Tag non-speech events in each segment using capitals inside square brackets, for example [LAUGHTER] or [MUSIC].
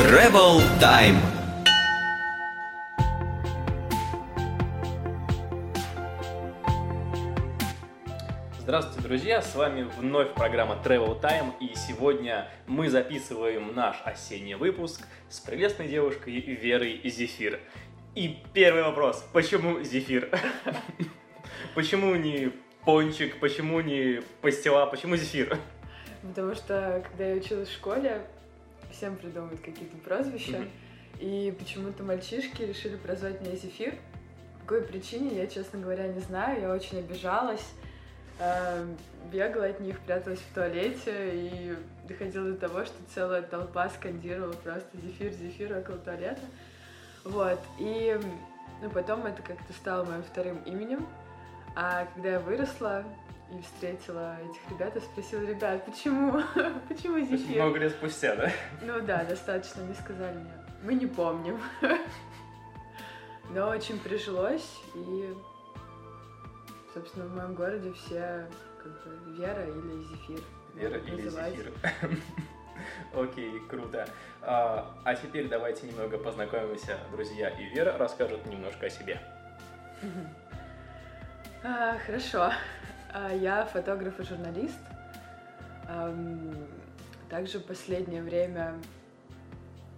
Travel Time. Здравствуйте, друзья! С вами вновь программа Travel Time, и сегодня мы записываем наш осенний выпуск с прелестной девушкой Верой Зефир. И первый вопрос. Почему Зефир? [LAUGHS] Почему не пончик? Почему не пастила? Почему Зефир? Потому что, когда я училась в школе, всем придумывают какие-то прозвища. И почему-то мальчишки решили прозвать меня Зефир. По какой причине, я, честно говоря, не знаю. Я очень обижалась. э, Бегала от них, пряталась в туалете и доходило до того, что целая толпа скандировала просто «Зефир, Зефир» около туалета. Вот. И ну, потом это как-то стало моим вторым именем. А когда я выросла и встретила этих ребят, я спросила, ребят, почему? [LAUGHS] почему Зефир? Много лет спустя, да? Ну да, достаточно, не сказали мне. Мы не помним. [LAUGHS] Но очень прижилось, и, собственно, в моем городе все как бы Вера или Зефир. Вера или называть. Зефир? [LAUGHS] Окей, круто. А, а теперь давайте немного познакомимся. Друзья и Вера расскажут немножко о себе. А, хорошо. А, Я фотограф и журналист. Также последнее время,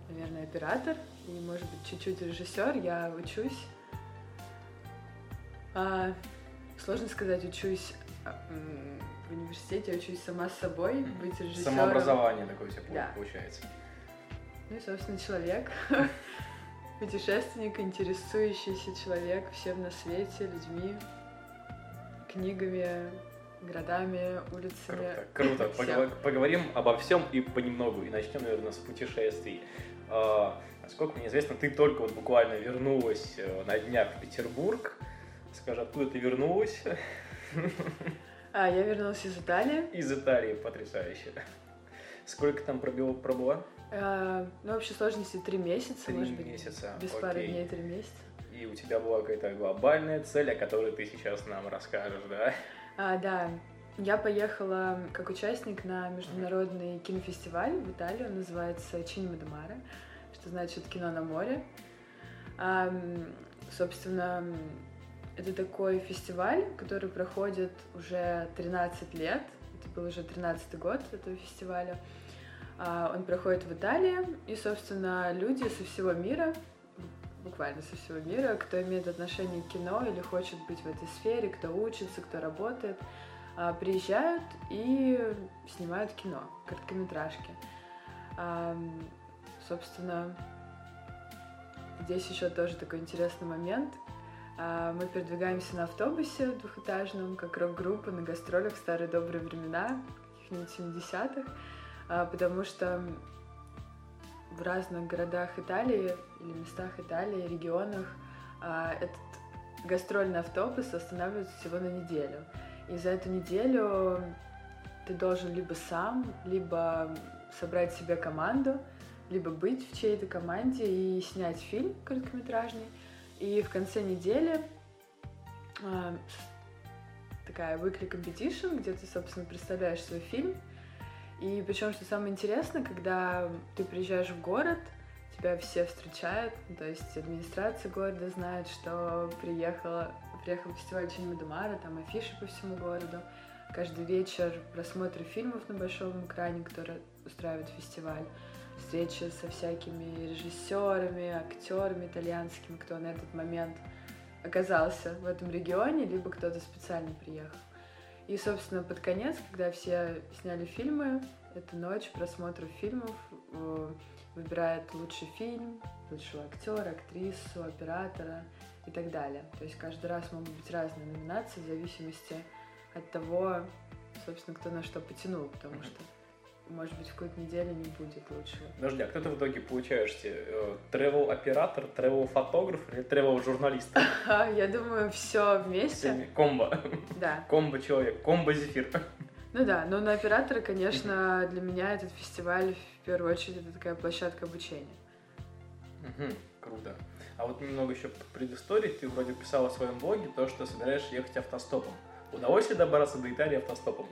наверное, оператор и, может быть, чуть-чуть режиссер. Я учусь. А, Сложно сказать, учусь а, в университете, учусь сама с собой, быть режиссером. Самообразование такое у тебя Да. получается. Ну и, собственно, человек. [LAUGHS] Путешественник, интересующийся человек всем на свете, людьми, книгами, городами, улицами. Круто, круто. Поговорим обо всем и понемногу. И начнем, наверное, с путешествий. А, Насколько мне известно, ты только вот буквально вернулась э, на днях в Петербург. Скажи, откуда ты вернулась? А, я вернулась из Италии. Из Италии, потрясающе. Сколько там пробил, пробыла? А, ну, в общей сложности три месяца, Три может быть. месяца, Без пары окей. дней три месяца. У тебя была какая-то глобальная цель, о которой ты сейчас нам расскажешь, да? А, да, я поехала как участник на международный кинофестиваль в Италию, он называется Чиньма де Маре, что значит кино на море. А, собственно, это такой фестиваль, который проходит уже 13 лет. Это был уже 13 год этого фестиваля. А, Он проходит в Италии, и, собственно, люди со всего мира, буквально со всего мира, кто имеет отношение к кино или хочет быть в этой сфере, кто учится, кто работает, а, приезжают и снимают кино, короткометражки. Собственно, здесь еще тоже такой интересный момент. А, Мы передвигаемся на автобусе двухэтажном, как рок-группа на гастролях в старые добрые времена, каких-нибудь 70-х, а, потому что в разных городах Италии или местах Италии, регионах а, этот гастрольный автобус останавливается всего на неделю. И за эту неделю ты должен либо сам, либо собрать себе команду, либо быть в чьей-то команде и снять фильм короткометражный. И в конце недели с- такая weekly competition, где ты, собственно, представляешь свой фильм. И причем, что самое интересное, когда ты приезжаешь в город, тебя все встречают, то есть администрация города знает, что приехала, приехал фестиваль Чиньма Думара, там афиши по всему городу. Каждый вечер просмотры фильмов на большом экране, которые устраивает фестиваль. Встречи со всякими режиссерами, актерами итальянскими, кто на этот момент оказался в этом регионе, либо кто-то специально приехал. И, собственно, под конец, когда все сняли фильмы, это ночь просмотров фильмов, э, выбирает лучший фильм, лучшего актера, актрису, оператора и так далее. То есть каждый раз могут быть разные номинации в зависимости от того, собственно, кто на что потянул, потому что, может быть, в какой-то неделе не будет лучшего. Подожди, а кто ты в итоге получаешься? Тревел-оператор, тревел-фотограф или тревел-журналист? [LAUGHS] Я думаю, все вместе. Комбо. Да. Комбо-человек, комбо-зефир. Ну да, но на оператора, конечно, для меня этот фестиваль в первую очередь это такая площадка обучения. Мгм, Круто. А вот немного еще предыстории. Ты вроде писала в своем блоге то, что собираешься ехать автостопом. Удалось ли добраться до Италии автостопом?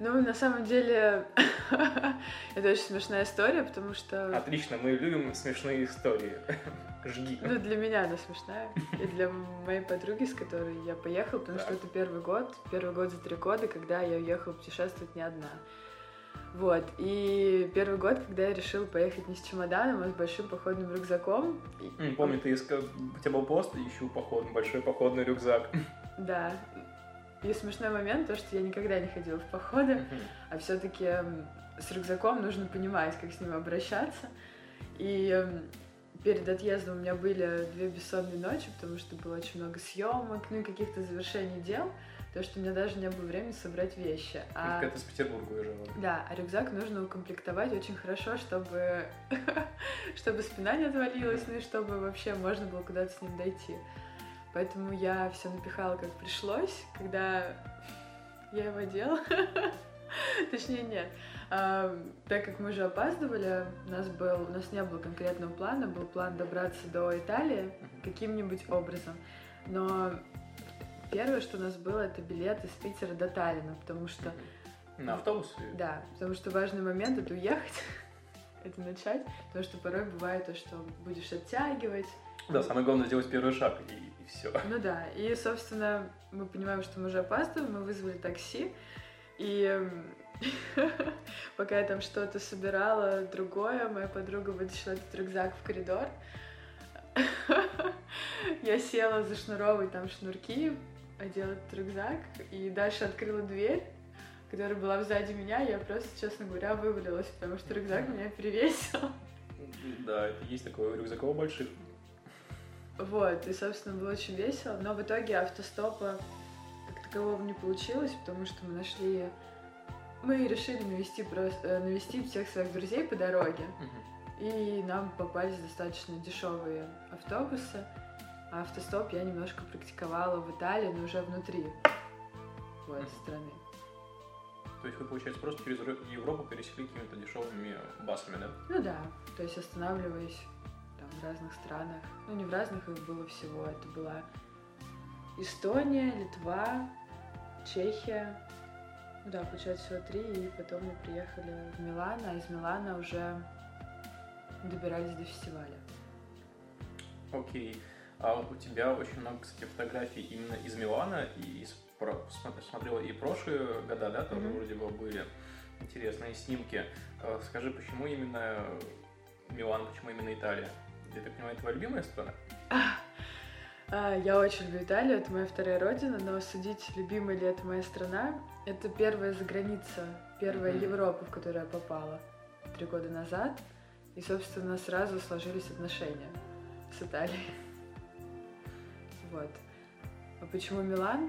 Ну, на самом деле, [LAUGHS] это очень смешная история, потому что... Отлично, мы любим смешные истории. [LAUGHS] Жги. Ну, для меня она смешная. И для моей подруги, с которой я поехала, потому Так. что это первый год, первый год за три года, когда я уехала путешествовать не одна. Вот, и первый год, когда я решила поехать не с чемоданом, а с большим походным рюкзаком. И- Помню, ты искал, у тебя был пост, ищу поход, большой походный рюкзак. Да. И смешной момент, то, что я никогда не ходила в походы, а все-таки с рюкзаком нужно понимать, как с ним обращаться. И перед отъездом у меня были две бессонные ночи, потому что было очень много съемок, ну и каких-то завершений дел, то что у меня даже не было времени собрать вещи. А, Как ты из Петербурга уезжала. да, а рюкзак нужно укомплектовать очень хорошо, чтобы, [LAUGHS] чтобы спина не отвалилась, ну и чтобы вообще можно было куда-то с ним дойти. Поэтому я все напихала как пришлось, когда я его делала. [LAUGHS] Точнее, нет. А, так как мы же опаздывали, у нас, был, у нас не было конкретного плана, был план добраться до Италии каким-нибудь образом. Но первое, что у нас было, это билет из Питера до Таллина, потому что На автобусе? да, потому что важный момент это уехать, [LAUGHS] это начать, потому что порой бывает то, что будешь оттягивать. Да, самое главное сделать первый шаг, и, все. [LAUGHS] Ну да, и, собственно, мы понимаем, что мы уже опаздываем, мы вызвали такси, и [LAUGHS] пока я там что-то собирала, другое, моя подруга вытащила этот рюкзак в коридор. [LAUGHS] Я села зашнуровывать там шнурки, одела этот рюкзак, и дальше открыла дверь, которая была сзади меня, я просто, честно говоря, вывалилась, потому что рюкзак меня перевесил. [LAUGHS] Да, это есть такое рюкзаков больших. Вот, и, собственно, было очень весело, но в итоге автостопа как такового не получилось, потому что мы нашли... Мы решили навести, просто, э, навестить всех своих друзей по дороге, и нам попались достаточно дешевые автобусы, а автостоп я немножко практиковала в Италии, но уже внутри вот, страны. То есть вы, получается, просто через Ро- Европу пересекли какими-то дешевыми басами, да? Ну да, то есть останавливаясь там в разных странах. Ну не в разных, их было всего. Это была Эстония, Литва, Чехия. Да, получается всего три, и потом мы приехали в Милан, а из Милана уже добирались до фестиваля. Окей. А у тебя очень много, кстати, фотографий именно из Милана, и из про- смо- смотрела и прошлые года, да, тоже Мгм. вроде бы были интересные снимки. Э, Скажи, почему именно Милан, почему именно Италия? Я так понимаю, твоя любимая страна? [LAUGHS] А, Я очень люблю Италию, это моя вторая родина, но судить, любимая ли это моя страна, это первая заграница, первая Мгм. Европа, в которую я попала три года назад. И, собственно, сразу сложились отношения с Италией. [LAUGHS] Вот. А почему Милан?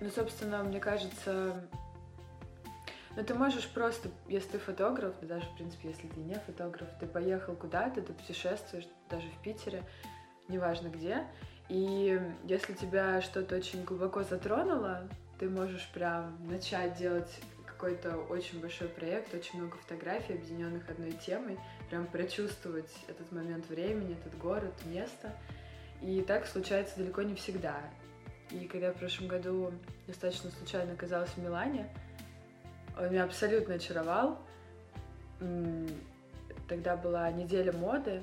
Ну, собственно, мне кажется, ну, ты можешь просто, если ты фотограф, да даже, в принципе, если ты не фотограф, ты поехал куда-то, ты путешествуешь, даже в Питере, неважно где, и если тебя что-то очень глубоко затронуло, ты можешь прям начать делать какой-то очень большой проект, очень много фотографий, объединенных одной темой, прям прочувствовать этот момент времени, этот город, место. И так случается далеко не всегда. И когда в прошлом году достаточно случайно оказалась в Милане, он меня абсолютно очаровал. Тогда была неделя моды,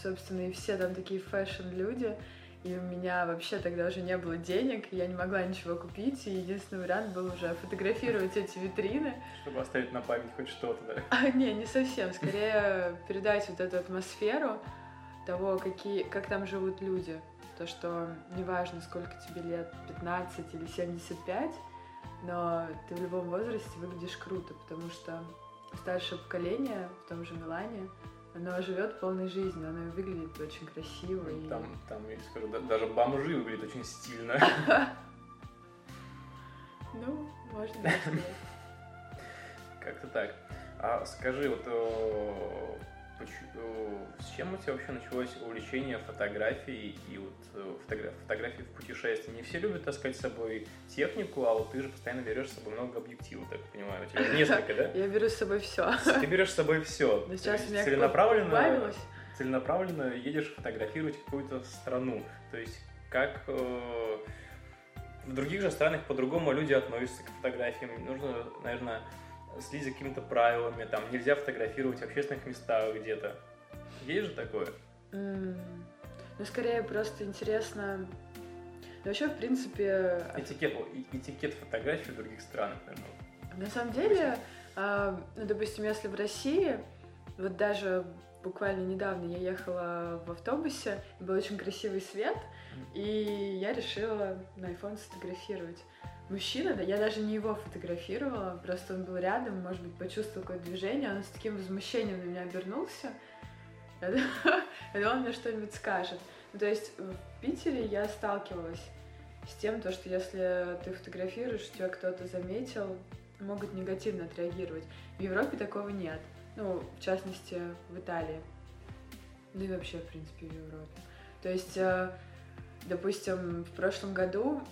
собственно, и все там такие фэшн-люди, и у меня вообще тогда уже не было денег, я не могла ничего купить, и единственный вариант был уже фотографировать эти витрины. Чтобы оставить на память хоть что-то, да? А, не, не совсем, скорее [LAUGHS] передать вот эту атмосферу того, какие, как там живут люди. То, что неважно, сколько тебе лет, 15 или 75, но ты в любом возрасте выглядишь круто, потому что старшее поколение в том же Милане, оно живет полной жизнью, оно и выглядит очень красиво. и- Там, там, я скажу, да- даже бомжи выглядят очень стильно. [LAUGHS] Ну, можно. Как-то так. А скажи, вот с чем у тебя вообще началось увлечение фотографией и вот э, фотогра- фотографии в путешествии? Не все любят таскать с собой технику, а вот ты же постоянно берешь с собой много объективов, так понимаю. У тебя [LAUGHS] несколько, да? Я беру с собой все. Ты берешь с собой все. Сейчас у меня целенаправленно, целенаправленно едешь фотографировать какую-то страну. То есть как, э, в других же странах по-другому люди относятся к фотографиям. Нужно, наверное, следить за какими-то правилами, там нельзя фотографировать в общественных местах где-то. Есть же такое? Mm. Ну, скорее просто интересно. Ну, вообще, в принципе... Этикет, этикет фотографий в других странах, наверное. На самом деле, э, ну, допустим, если в России, вот даже буквально недавно я ехала в автобусе, был очень красивый свет, и я решила на iPhone сфотографировать. Мужчина, да, я даже не его фотографировала, просто он был рядом, может быть, почувствовал какое-то движение, он с таким возмущением на меня обернулся. Я думала, [LAUGHS] он мне что-нибудь скажет. Ну, то есть в Питере я сталкивалась с тем, то, что если ты фотографируешь, тебя кто-то заметил, могут негативно отреагировать. В Европе такого нет. Ну, в частности, в Италии. Ну и вообще, в принципе, в Европе. То есть, э, допустим, в прошлом году,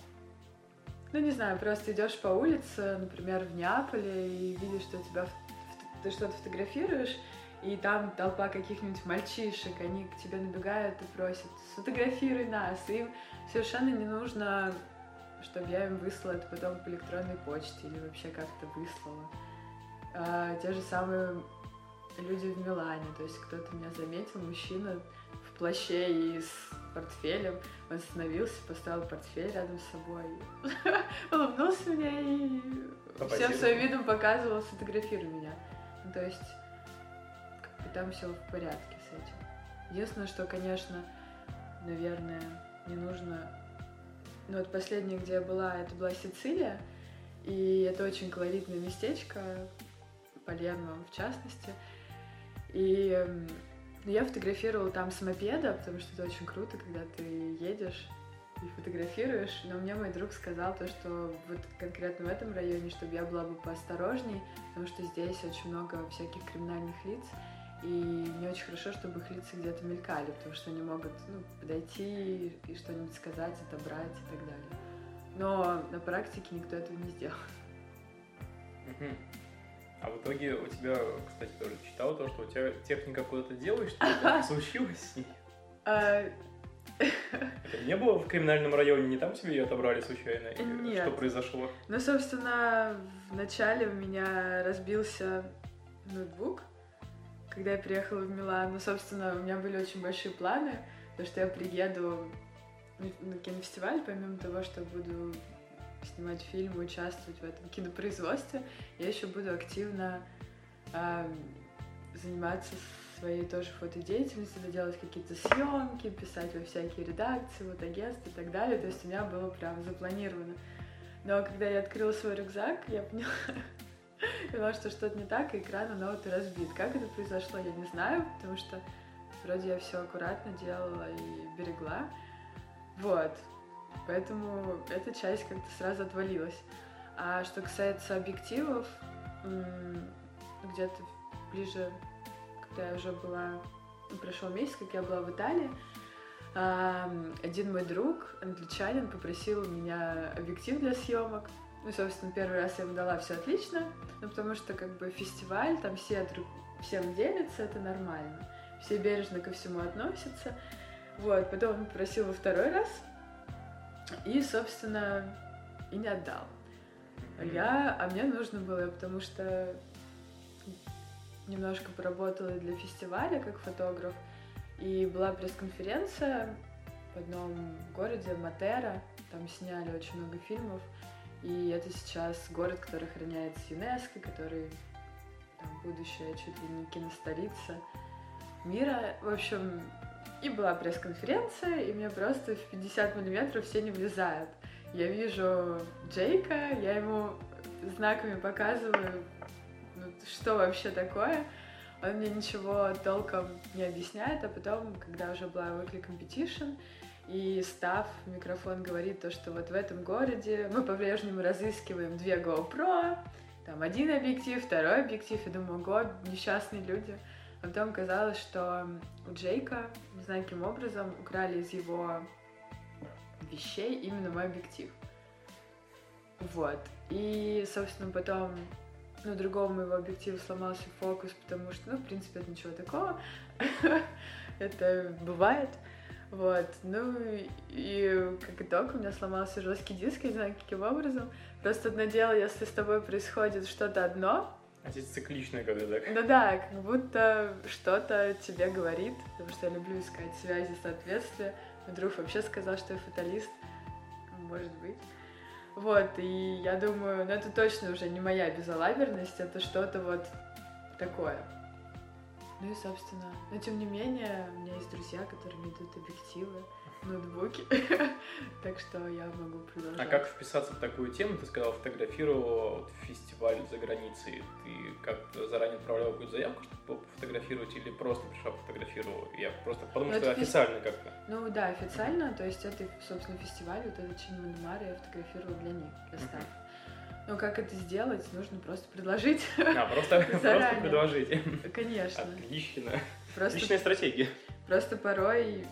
ну не знаю, просто идешь по улице, например, в Неаполе, и видишь, что тебя ты что-то фотографируешь, и там толпа каких-нибудь мальчишек, они к тебе набегают и просят, сфотографируй нас. Им совершенно не нужно, чтобы я им выслала это потом по электронной почте или вообще как-то выслала. А, те же самые люди в Милане, то есть кто-то меня заметил, мужчина плаще и с портфелем, он остановился, поставил портфель рядом с собой, [LAUGHS] улыбнулся мне и всем своим видом показывал, сфотографируй меня. Ну, то есть там все в порядке с этим. Единственное, что, конечно, наверное, не нужно... Ну вот последнее, где я была, это была Сицилия, и это очень колоритное местечко, Палермо в частности. И я фотографировала там с мопеда, потому что это очень круто, когда ты едешь и фотографируешь. Но мне мой друг сказал то, что вот конкретно в этом районе, чтобы я была бы поосторожней, потому что здесь очень много всяких криминальных лиц. И не очень хорошо, чтобы их лица где-то мелькали, потому что они могут ну, подойти и что-нибудь сказать, отобрать и так далее. Но на практике никто этого не сделал. А в итоге у тебя, кстати, тоже читала то, что у тебя техника куда-то делаешь, [LAUGHS] что-то случилось с ней? А, Это не было в криминальном районе, не там тебе ее отобрали случайно? Нет. Что произошло? Ну, собственно, в начале у меня разбился ноутбук, когда я приехала в Милан, ну, собственно, у меня были очень большие планы, потому что я приеду на кинофестиваль, помимо того, что буду снимать фильмы, участвовать в этом кинопроизводстве, я еще буду активно э, заниматься своей тоже фотодеятельностью, делать какие-то съемки, писать во всякие редакции, вот агентства и так далее. То есть у меня было прям запланировано. Но когда я открыла свой рюкзак, я поняла, [LAUGHS] поняла, что что-то не так, и экран на ноуте разбит. Как это произошло, я не знаю, потому что вроде я все аккуратно делала и берегла. Вот. Поэтому эта часть как-то сразу отвалилась. А что касается объективов, где-то ближе, когда я уже была, ну, прошел месяц, как я была в Италии, один мой друг, англичанин, попросил у меня объектив для съемок. Ну, собственно, первый раз я ему дала все отлично, ну, потому что, как бы, фестиваль, там все друг, всем делятся, это нормально. Все бережно ко всему относятся. Вот, потом он попросил во второй раз, и, собственно, и не отдал. Я, а мне нужно было, потому что немножко поработала для фестиваля как фотограф, и была пресс-конференция в одном городе, Матера, там сняли очень много фильмов, и это сейчас город, который охраняется ЮНЕСКО, который там, будущая чуть ли не киностолица мира. В общем, и была пресс-конференция, и мне просто в 50 миллиметров все не влезают. Я вижу Джейка, я ему знаками показываю, ну, что вообще такое. Он мне ничего толком не объясняет, а потом, когда уже была Weekly Competition, и став микрофон говорит то, что вот в этом городе мы по-прежнему разыскиваем две GoPro, там один объектив, второй объектив, и думаю, ого, несчастные люди. А потом казалось, что у Джейка, не знаю каким образом, украли из его вещей именно мой объектив. Вот. И, собственно, потом, ну, другому моего объектива сломался фокус, потому что, ну, в принципе, это ничего такого. [LAUGHS] это бывает. Вот, ну и как итог у меня сломался жесткий диск, я не знаю, каким образом. Просто одно дело, если с тобой происходит что-то одно, а здесь цикличное когда так. Ну да, как будто что-то тебе говорит, потому что я люблю искать связи, соответствия. Мой друг вообще сказал, что я фаталист. Может быть. Вот, и я думаю, ну это точно уже не моя безалаберность, это что-то вот такое. Ну и, собственно, но тем не менее, у меня есть друзья, которым идут объективы, ноутбуки, [LAUGHS] так что я могу продолжать. А как вписаться в такую тему? Ты сказал, фотографировал фестиваль за границей. Ты как заранее отправлял какую-то заявку, чтобы пофотографировать, или просто пришла фотографировал? Я просто потому, ну, что официально фи... как-то. Ну да, официально, то есть это, собственно, фестиваль, вот этот Чин я фотографировал для них, для стафа. Ну, как это сделать? Нужно просто предложить. [LAUGHS] А, просто, [LAUGHS] просто предложить. Конечно. Отлично. Просто, Отличная стратегия. Просто порой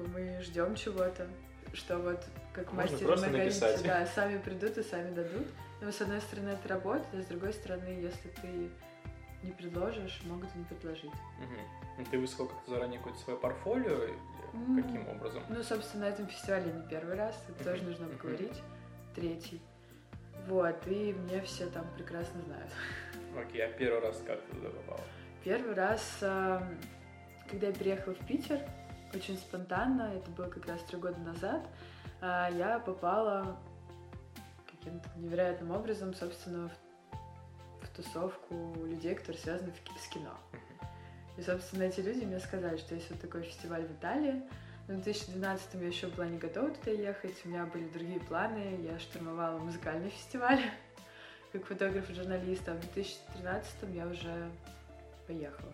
бы мы ждем чего-то, что вот как Можно мастер написать. да, сами придут и сами дадут. Но с одной стороны это работает, а с другой стороны, если ты не предложишь, могут не предложить. Угу. Ты высылал как-то заранее какое-то свое портфолио или mm. каким образом? Ну, собственно, на этом фестивале не первый раз, это тоже нужно обговорить. Третий. Вот, и мне все там прекрасно знают. Окей, а первый раз как ты туда попала? Первый раз, когда я приехала в Питер, очень спонтанно, это было как раз три года назад, а, я попала каким-то невероятным образом, собственно, в, в тусовку людей, которые связаны с кино. И, собственно, эти люди мне сказали, что есть вот такой фестиваль в Италии. Но в 2012 я еще была не готова туда ехать, у меня были другие планы, я штурмовала музыкальный фестиваль [LAUGHS] как фотограф и журналист, а в 2013 я уже поехала.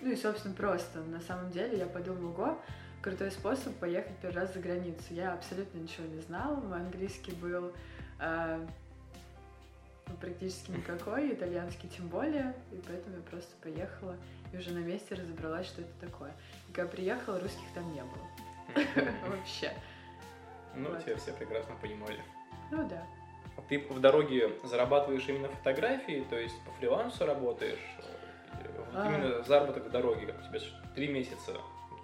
Ну и, собственно, просто. На самом деле я подумала, ого, крутой способ поехать первый раз за границу. Я абсолютно ничего не знала, мой английский был э, практически никакой, итальянский тем более, и поэтому я просто поехала и уже на месте разобралась, что это такое. И когда приехала, русских там не было. [LAUGHS] Вообще. Ну, тебя все прекрасно понимали. Ну да. А ты в дороге зарабатываешь именно фотографии, то есть по фрилансу работаешь? А. именно заработок в дороге, как у тебя три месяца.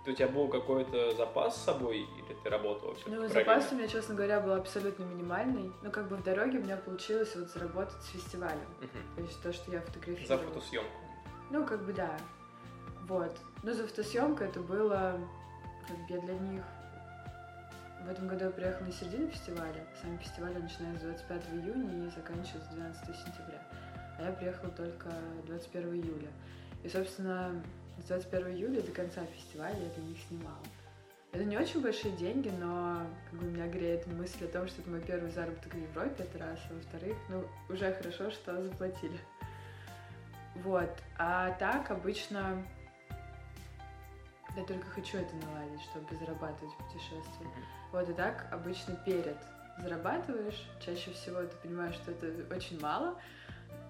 У тебя был какой-то запас с собой или ты работала все Ну, запас у меня, честно говоря, был абсолютно минимальный. Но как бы в дороге у меня получилось вот заработать с фестивалем. uh То есть то, что я фотографировала. За фотосъемку. Ну, как бы да. Вот. Но за фотосъемку это было как бы я для них в этом году я приехала на середину фестиваля. Сам фестиваль начинается с 25 июня и заканчивается 12 сентября. А я приехала только 21 июля. И, собственно, с 21 июля до конца фестиваля я для них снимала. Это не очень большие деньги, но как бы меня греет мысль о том, что это мой первый заработок в Европе, это раз. А во-вторых, ну, уже хорошо, что заплатили. Вот. А так обычно я только хочу это наладить, чтобы зарабатывать в путешествии. Вот и так обычно перед зарабатываешь, чаще всего ты понимаешь, что это очень мало,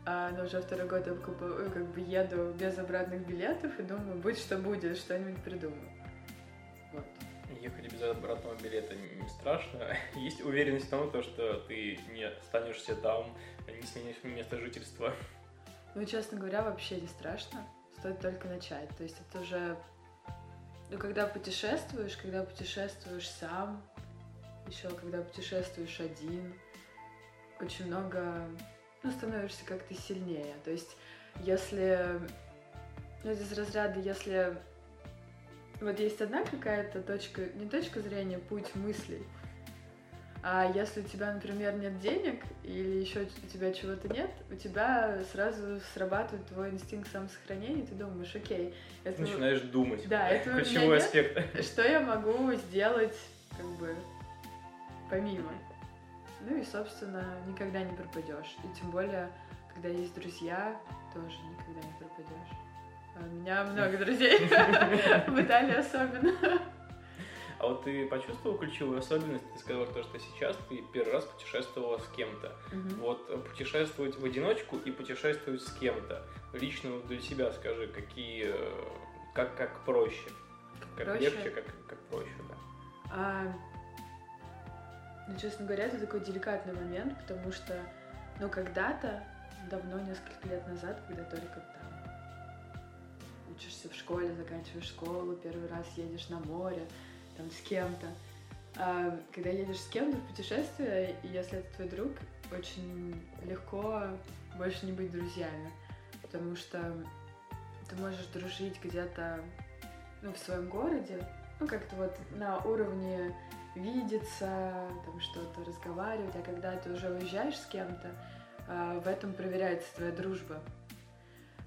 а, но уже второй год я э, как бы еду без обратных билетов и думаю, будь что будет, что-нибудь придумаю. Вот. Ехать без обратного билета не страшно. [LAUGHS] Есть уверенность в том, что ты не останешься там, не сменишь место жительства. Ну, честно говоря, вообще не страшно. Стоит только начать. То есть это уже... Ну, когда путешествуешь, когда путешествуешь сам, еще когда путешествуешь один, очень много ну, становишься как-то сильнее. То есть, если, ну, из разряда, если вот есть одна какая-то точка, не точка зрения, путь мыслей, а если у тебя, например, нет денег или еще у тебя чего-то нет, у тебя сразу срабатывает твой инстинкт самосохранения, ты думаешь, окей, это начинаешь думать. Да, это ключевой аспект. Что я могу сделать, как бы, помимо? Ну и, собственно, никогда не пропадешь. И тем более, когда есть друзья, тоже никогда не пропадешь. А у меня много [LAUGHS] друзей, [LAUGHS] в Италии особенно. А вот ты почувствовал ключевую особенность? Ты сказала, что сейчас ты первый раз путешествовала с кем-то. Угу. Вот путешествовать в одиночку и путешествовать с кем-то. Лично для себя скажи, какие, как, как проще? Как, как легче, как, как проще, да? А, ну, честно говоря, это такой деликатный момент, потому что, ну, когда-то, давно, несколько лет назад, когда только там учишься в школе, заканчиваешь школу, первый раз едешь на море, там с кем-то. А когда едешь с кем-то в путешествие, и если это твой друг, очень легко больше не быть друзьями, потому что ты можешь дружить где-то ну, в своем городе, ну, как-то вот на уровне видеться, там что-то разговаривать, а когда ты уже уезжаешь с кем-то, а, в этом проверяется твоя дружба.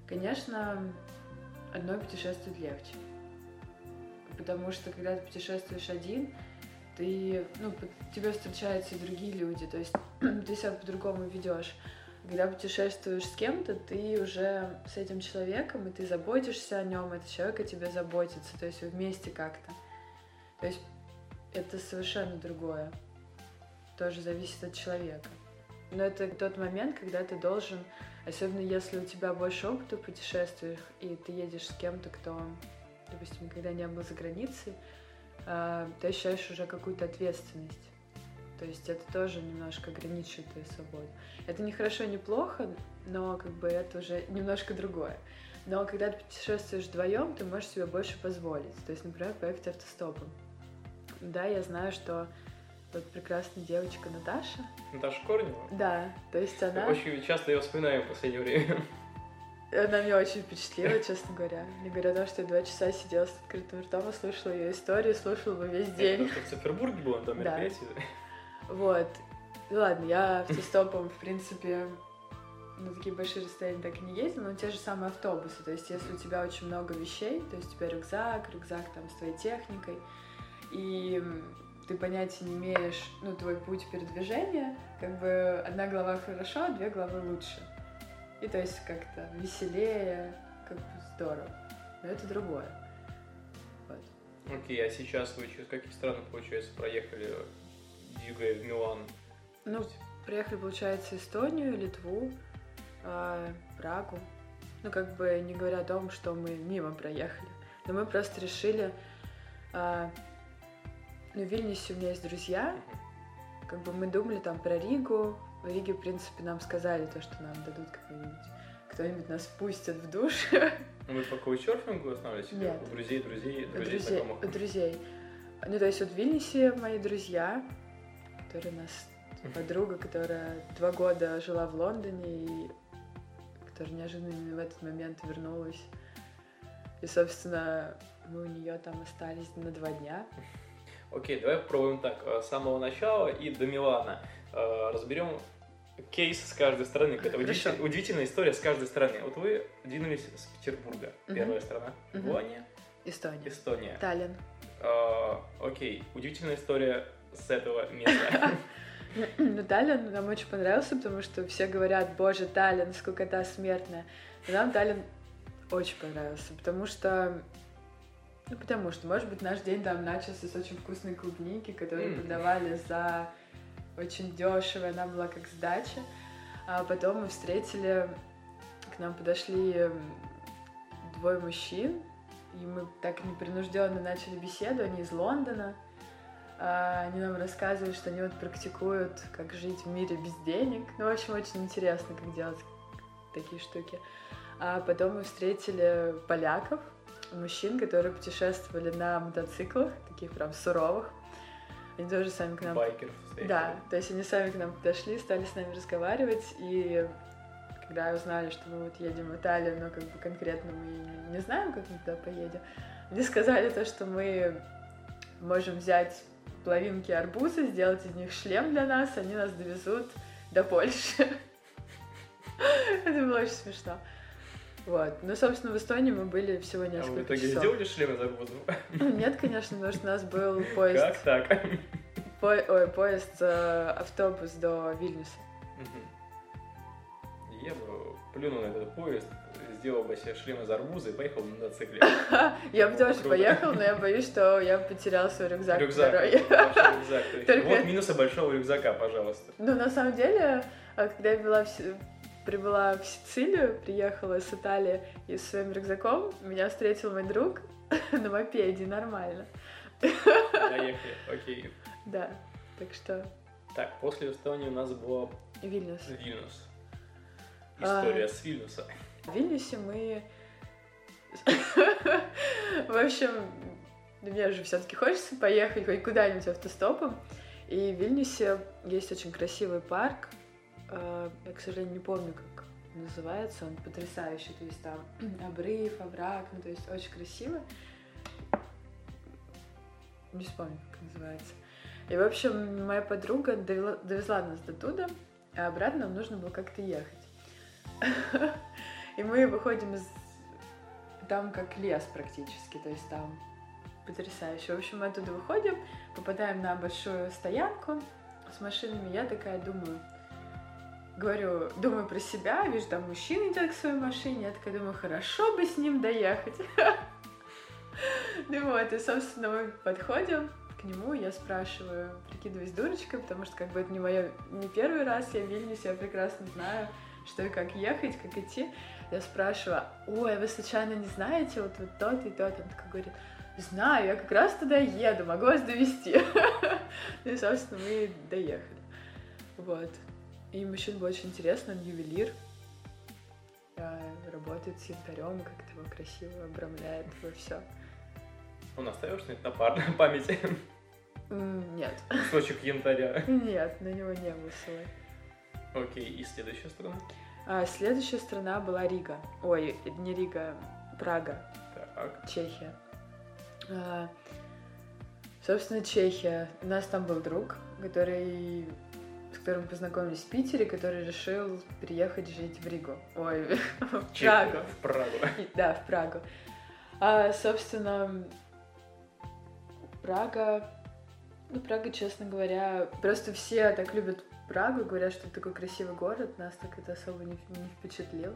Конечно, одной путешествовать легче. Потому что когда ты путешествуешь один, ты, ну, тебе встречаются и другие люди, то есть [CLEARS THROAT] ты себя по-другому ведешь. Когда путешествуешь с кем-то, ты уже с этим человеком, и ты заботишься о нем, этот человек о тебе заботится, то есть вы вместе как-то. То есть это совершенно другое. Тоже зависит от человека. Но это тот момент, когда ты должен, особенно если у тебя больше опыта в путешествиях, и ты едешь с кем-то, кто, допустим, никогда не был за границей, а, ты ощущаешь уже какую-то ответственность. То есть это тоже немножко ограничивает твою свободу. Это не хорошо, не плохо, но как бы это уже немножко другое. Но когда ты путешествуешь вдвоем, ты можешь себе больше позволить. То есть, например, поехать автостопом. Да, я знаю, что вот прекрасная девочка Наташа. Наташа Корнева? Да, то есть она... Очень часто ее вспоминаю в последнее время. Она меня очень впечатлила, честно говоря. Не говоря о том, что я два часа сидела с открытым ртом и слушала ее историю, слушала бы весь день. Это в Цифербурге было там мероприятие? Да. Вот. Ну ладно, я автостопом, в принципе, на такие большие расстояния так и не ездила, но те же самые автобусы. То есть, если у тебя очень много вещей, то есть у тебя рюкзак, рюкзак там с твоей техникой, и ты понятия не имеешь, ну, твой путь передвижения, как бы одна глава хорошо, две главы лучше. И то есть как-то веселее, как бы здорово. Но это другое. Вот. Окей, а сейчас вы через какие страны, получается, проехали, двигая в Милан? Ну, проехали, получается, Эстонию, Литву, э, Прагу. Ну, как бы не говоря о том, что мы мимо проехали. Но мы просто решили... Э, ну, в Вильнюсе у меня есть друзья. Как бы мы думали там про Ригу, в Риге, в принципе, нам сказали то, что нам дадут какой-нибудь... Кто-нибудь нас пустит в душ. Ну, вы по каучерфингу останавливаетесь? Нет. У друзей, друзей, друзей, друзей, знакомых? у друзей. Ну, то есть вот в Вильнюсе мои друзья, которые у нас подруга, которая два года жила в Лондоне и которая неожиданно в этот момент вернулась. И, собственно, мы у нее там остались на два дня. Окей, давай попробуем так. С самого начала и до Милана. Э, разберем кейс с каждой стороны. Какая-то удивительная, удивительная история с каждой стороны. Вот вы двинулись с Петербурга, Мгм. первая страна. Мгм. Гуания, Эстония. Эстония. Таллин. Э, окей, удивительная история с этого места. [LAUGHS] Ну, Таллин нам очень понравился, потому что все говорят, боже, Таллин, сколько смертная. Но нам Таллин очень понравился, потому что... Ну, потому что, может быть, наш день там начался с очень вкусной клубники, которую М. продавали за очень дешево, она была как сдача. А потом мы встретили, к нам подошли двое мужчин, и мы так непринужденно начали беседу, они из Лондона. А, Они нам рассказывают, что они вот практикуют, как жить в мире без денег. Ну, в общем, очень интересно, как делать такие штуки. А потом мы встретили поляков, мужчин, которые путешествовали на мотоциклах, таких прям суровых. Они тоже сами к нам... Байкеров. Да, то есть они сами к нам подошли, стали с нами разговаривать, и когда узнали, что мы вот едем в Италию, но как бы конкретно мы не знаем, как мы туда поедем, они сказали то, что мы можем взять половинки арбуза, сделать из них шлем для нас, они нас довезут до Польши. [LAUGHS] Это было очень смешно. Вот. Ну, собственно, в Эстонии мы были всего А вы в несколько итоге часов. сделали шлем из арбузов? [LAUGHS] Нет, конечно, потому что у нас был поезд, Как так? по- ой, поезд, э, автобус до Вильнюса. Я бы плюнул на этот поезд, сделал бы себе шлем из арбуза и поехал на мотоцикле. [LAUGHS] Я бы тоже Круто. поехала, но я боюсь, что я потерял свой рюкзак, Рюкзак. рюкзак. Вот минусы большого рюкзака, пожалуйста. Ну, на самом деле, а, когда я была в прибыла в Сицилию, приехала с Италии и со своим рюкзаком, меня встретил мой друг [LAUGHS] на мопеде, нормально. Доехали, окей. [LAUGHS] Да, так что Так, после Эстонии у нас была Вильнюс. Вильнюс. А. История с Вильнюса. В Вильнюсе мы... [LAUGHS] В общем, мне же все-таки хочется поехать хоть куда-нибудь автостопом. И в Вильнюсе есть очень красивый парк. Э, я, к сожалению, не помню, как называется. Он потрясающий. То есть там [CLEARS THROAT] обрыв, овраг, ну то есть очень красиво. Не вспомню, как называется. И, в общем, моя подруга довела, довезла нас до туда, а обратно нам нужно было как-то ехать. [LAUGHS] И мы выходим из... Там как лес практически, то есть там потрясающе. В общем, мы оттуда выходим, попадаем на большую стоянку с машинами. Я такая думаю, говорю, думаю про себя, вижу, там мужчина идет к своей машине, я такая думаю, хорошо бы с ним доехать. [LAUGHS] Ну вот, и, собственно, мы подходим к нему, я спрашиваю, прикидываюсь дурочкой, потому что как бы это не моя, не первый раз я в Вильнюсе, я прекрасно знаю, что и как ехать, как идти. Я спрашиваю, ой, а вы случайно не знаете вот, вот тот и тот? Он такой говорит, знаю, я как раз туда еду, могу вас довести. Ну [LAUGHS] и, собственно, мы доехали. Вот. И мужчина был очень интересно, он ювелир, работает с янтарем, как-то его красиво обрамляет во все. Он оставил что-нибудь на пар памяти? Нет. Кусочек янтаря? Нет, на него не было ссылок. Окей, и следующая страна? А, следующая страна была Рига. Ой, не Рига, Прага. Так. Чехия. А, собственно, Чехия. У нас там был друг, который с которым познакомились в Питере, который решил переехать жить в Ригу. Ой, [LAUGHS] в Прагу. В Прагу. Да, в Прагу. А, собственно, Прага... Ну, Прага, честно говоря, просто все так любят Прагу, говорят, что это такой красивый город, нас так это особо не, не впечатлило.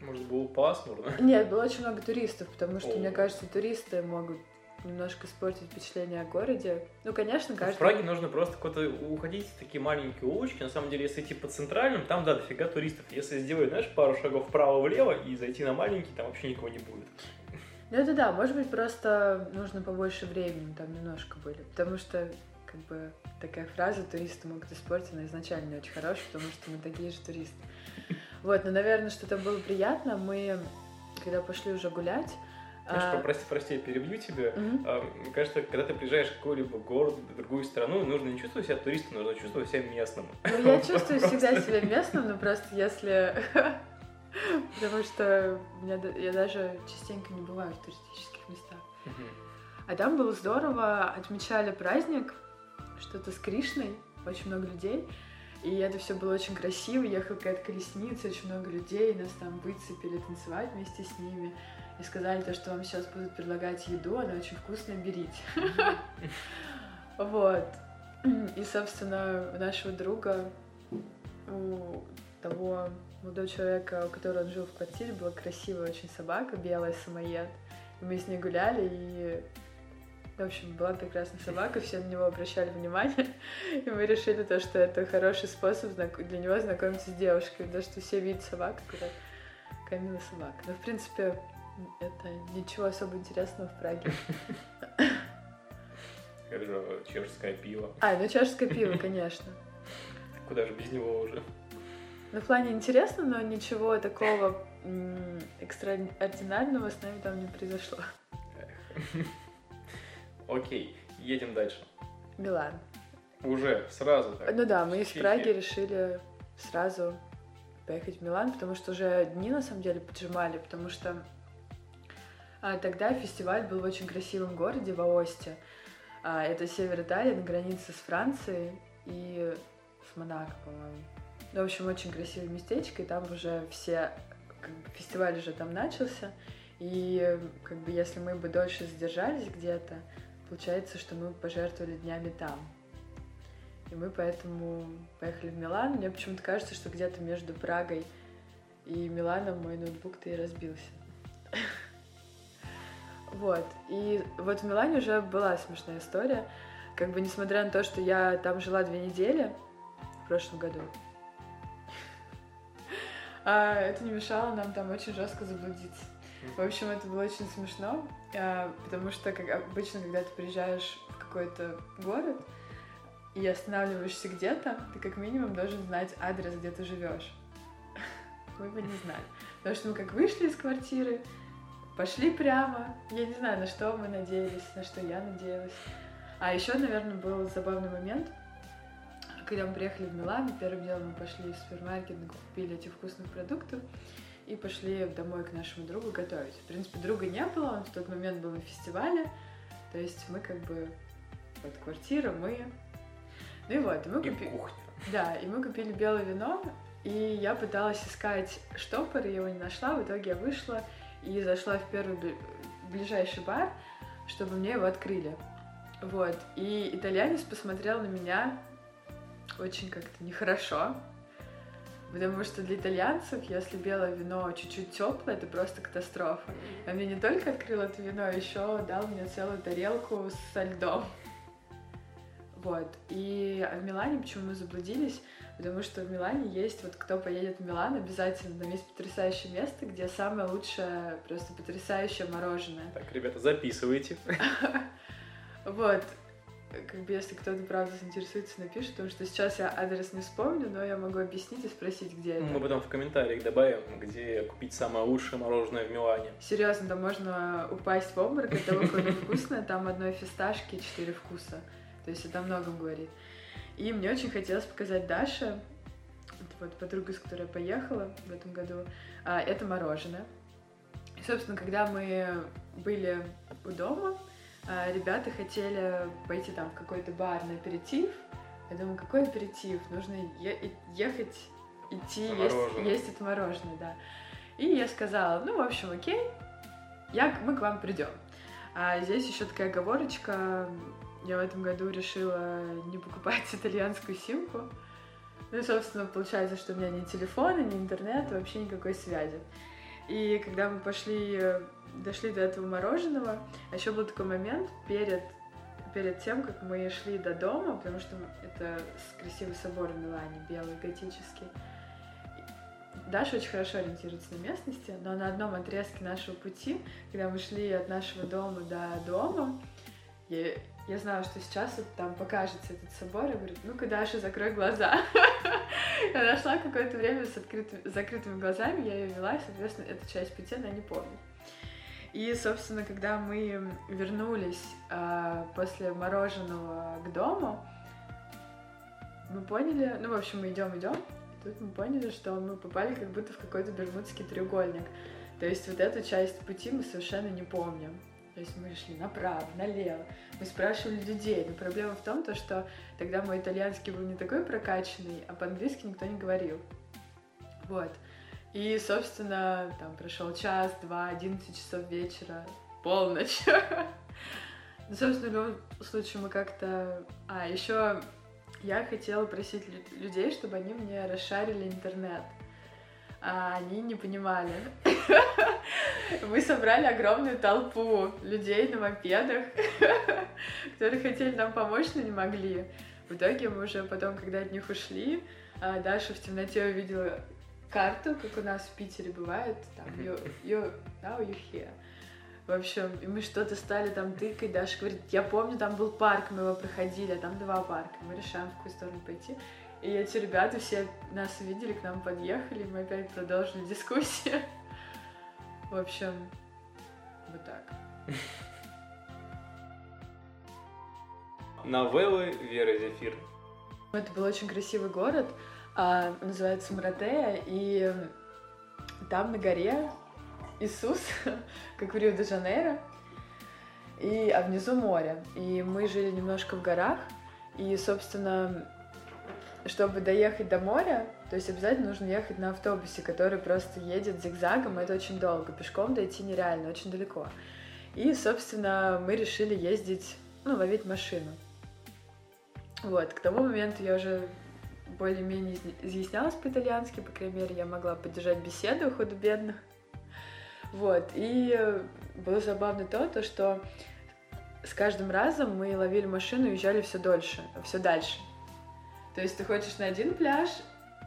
Может, было пасмурно? Нет, было очень много туристов, потому что, О. мне кажется, туристы могут немножко испортить впечатление о городе. Ну, конечно, каждый... В Праге нужно просто куда-то уходить в такие маленькие улочки. На самом деле, если идти по центральным, там, да, дофига туристов. Если сделать, знаешь, пару шагов вправо-влево и зайти на маленький, там вообще никого не будет. Ну, это да, может быть, просто нужно побольше времени, там немножко были. Потому что, как бы, такая фраза «туристы могут испортить», она изначально не очень хорошая, потому что мы такие же туристы. Вот, но, наверное, что-то было приятно. Мы, когда пошли уже гулять, знаешь, а... прости, прости, я перебью тебя. Угу. Мне кажется, когда ты приезжаешь в какой-либо город, в другую страну, нужно не чувствовать себя туристом, нужно чувствовать себя местным. Ну, я [LAUGHS] чувствую всегда себя местным, но просто если... [LAUGHS] Потому что я даже частенько не бываю в туристических местах. А там было здорово, отмечали праздник, что-то с Кришной, очень много людей. И это все было очень красиво, ехала какая-то колесница, очень много людей, нас там выцепили танцевать вместе с ними и сказали то, что вам сейчас будут предлагать еду, она очень вкусная, берите. [LAUGHS] Вот. И, собственно, у нашего друга, у того молодого человека, у которого он жил в квартире, была красивая очень собака, белая самоед. И мы с ней гуляли, и в общем, была прекрасная собака, все на него обращали внимание, [LAUGHS] и мы решили то, что это хороший способ для него знакомиться с девушкой, потому что все видят собак, говорят, Камила собака. Но, в принципе, это ничего особо интересного в Праге. [LAUGHS] Хорошо, чешское пиво. А, ну чешское пиво, конечно. Куда же без него уже? Ну, в плане интересно, но ничего такого экстраординарного с нами там не произошло. [LAUGHS] Окей, едем дальше. Милан. Уже, сразу так? Ну да, мы из Праги решили сразу поехать в Милан, потому что уже дни на самом деле поджимали, потому что тогда фестиваль был в очень красивом городе, в Аосте. А, это север Италии, на границе с Францией и с Монако, по-моему. В общем, очень красивое местечко, и там уже все, как бы, фестиваль уже там начался. И как бы если мы бы дольше задержались где-то, получается, что мы пожертвовали днями там. И мы поэтому поехали в Милан. Мне почему-то кажется, что где-то между Прагой и Миланом мой ноутбук-то и разбился. Вот. И вот в Милане уже была смешная история. Как бы несмотря на то, что я там жила две недели в прошлом году, а это не мешало нам там очень жестко заблудиться. В общем, это было очень смешно, а, потому что, как обычно, когда ты приезжаешь в какой-то город и останавливаешься где-то, ты как минимум должен знать адрес, где ты живешь. [LAUGHS] Мы бы не знали. Потому что мы как вышли из квартиры, пошли прямо. Я не знаю, на что мы надеялись, на что я надеялась. А еще, наверное, был забавный момент, когда мы приехали в Милан, первым делом мы пошли в супермаркет, купили этих вкусных продуктов и пошли домой к нашему другу готовить. В принципе, друга не было, он в тот момент был на фестивале, то есть мы как бы вот квартира, мы... Ну и вот, и мы купили... Да, и мы купили белое вино, и я пыталась искать штопор, я его не нашла, в итоге я вышла и зашла в первый ближайший бар, чтобы мне его открыли. Вот, и итальянец посмотрел на меня очень как-то нехорошо, потому что для итальянцев, если белое вино чуть-чуть теплое, это просто катастрофа. Он мне не только открыл это вино, а еще дал мне целую тарелку со льдом. Вот. И в Милане почему мы заблудились? Потому что в Милане есть, вот кто поедет в Милан, обязательно там есть потрясающее место, где самое лучшее, просто потрясающее мороженое. Так, ребята, записывайте. [LAUGHS] Вот. Как бы если кто-то правда заинтересуется, напишет, потому что сейчас я адрес не вспомню, но я могу объяснить и спросить, где это. Мы потом в комментариях добавим, где купить самое лучшее мороженое в Милане. Серьезно, там можно упасть в обморок от того, какое вкусное. Там одной фисташки четыре вкуса. То есть это о многом говорит. И мне очень хотелось показать Даше, вот подруга, с которой я поехала в этом году, а, это мороженое. И, собственно, когда мы были у дома, а, ребята хотели пойти там в какой-то бар на аперитив. Я думаю, какой аперитив? Нужно е- ехать, идти, есть, есть это мороженое, да. И я сказала, ну, в общем, окей, я, мы к вам придем. А здесь еще такая оговорочка, я в этом году решила не покупать [LAUGHS] итальянскую симку. Ну, собственно, получается, что у меня ни телефона, ни интернета, вообще никакой связи. И когда мы пошли, дошли до этого мороженого, а еще был такой момент перед, перед тем, как мы шли до дома, потому что это красивый собор в Милане, белый, готический. Даша очень хорошо ориентируется на местности, но на одном отрезке нашего пути, когда мы шли от нашего дома до дома, я, я знала, что сейчас вот там покажется этот собор, и говорит, ну-ка, Даша, закрой глаза. [LAUGHS] Я нашла какое-то время с открытыми, закрытыми глазами, я ее вела, и, соответственно, эту часть пути она не помнит. И, собственно, когда мы вернулись э, после мороженого к дому, мы поняли, ну, в общем, мы идем, идем, тут мы поняли, что мы попали как будто в какой-то бермудский треугольник. То есть вот эту часть пути мы совершенно не помним. То есть мы шли направо, налево, мы спрашивали людей. Но проблема в том, то, что тогда мой итальянский был не такой прокачанный, а по-английски никто не говорил. Вот. И, собственно, там прошел час, два, 11 часов вечера, полночь. Ну, собственно, в любом случае мы как-то... А, еще я хотела просить людей, чтобы они мне расшарили интернет а они не понимали. [LAUGHS] Мы собрали огромную толпу людей на мопедах, [LAUGHS] которые хотели нам помочь, но не могли. В итоге мы уже потом, когда от них ушли, а, Даша в темноте увидела карту, как у нас в Питере бывает, там, you, you, now you here. В общем, и мы что-то стали там тыкать, Даша говорит, я помню, там был парк, мы его проходили, а там два парка, мы решаем, в какую сторону пойти. И эти ребята все нас увидели, к нам подъехали, мы опять продолжили дискуссию. В общем, вот так. Новеллы Веры Зефир. Это был очень красивый город, а, называется Маратея, и там на горе Иисус, [LAUGHS] как в Рио-де-Жанейро, и, а внизу море. И мы жили немножко в горах, и, собственно, чтобы доехать до моря, то есть обязательно нужно ехать на автобусе, который просто едет зигзагом, и это очень долго. Пешком дойти нереально, очень далеко. И, собственно, мы решили ездить, ну, ловить машину. Вот, к тому моменту я уже более-менее изъяснялась по-итальянски, по крайней мере, я могла поддержать беседу худо-бедно. Вот, и было забавно то, то, что с каждым разом мы ловили машину и уезжали все дольше, все дальше. То есть ты хочешь на один пляж,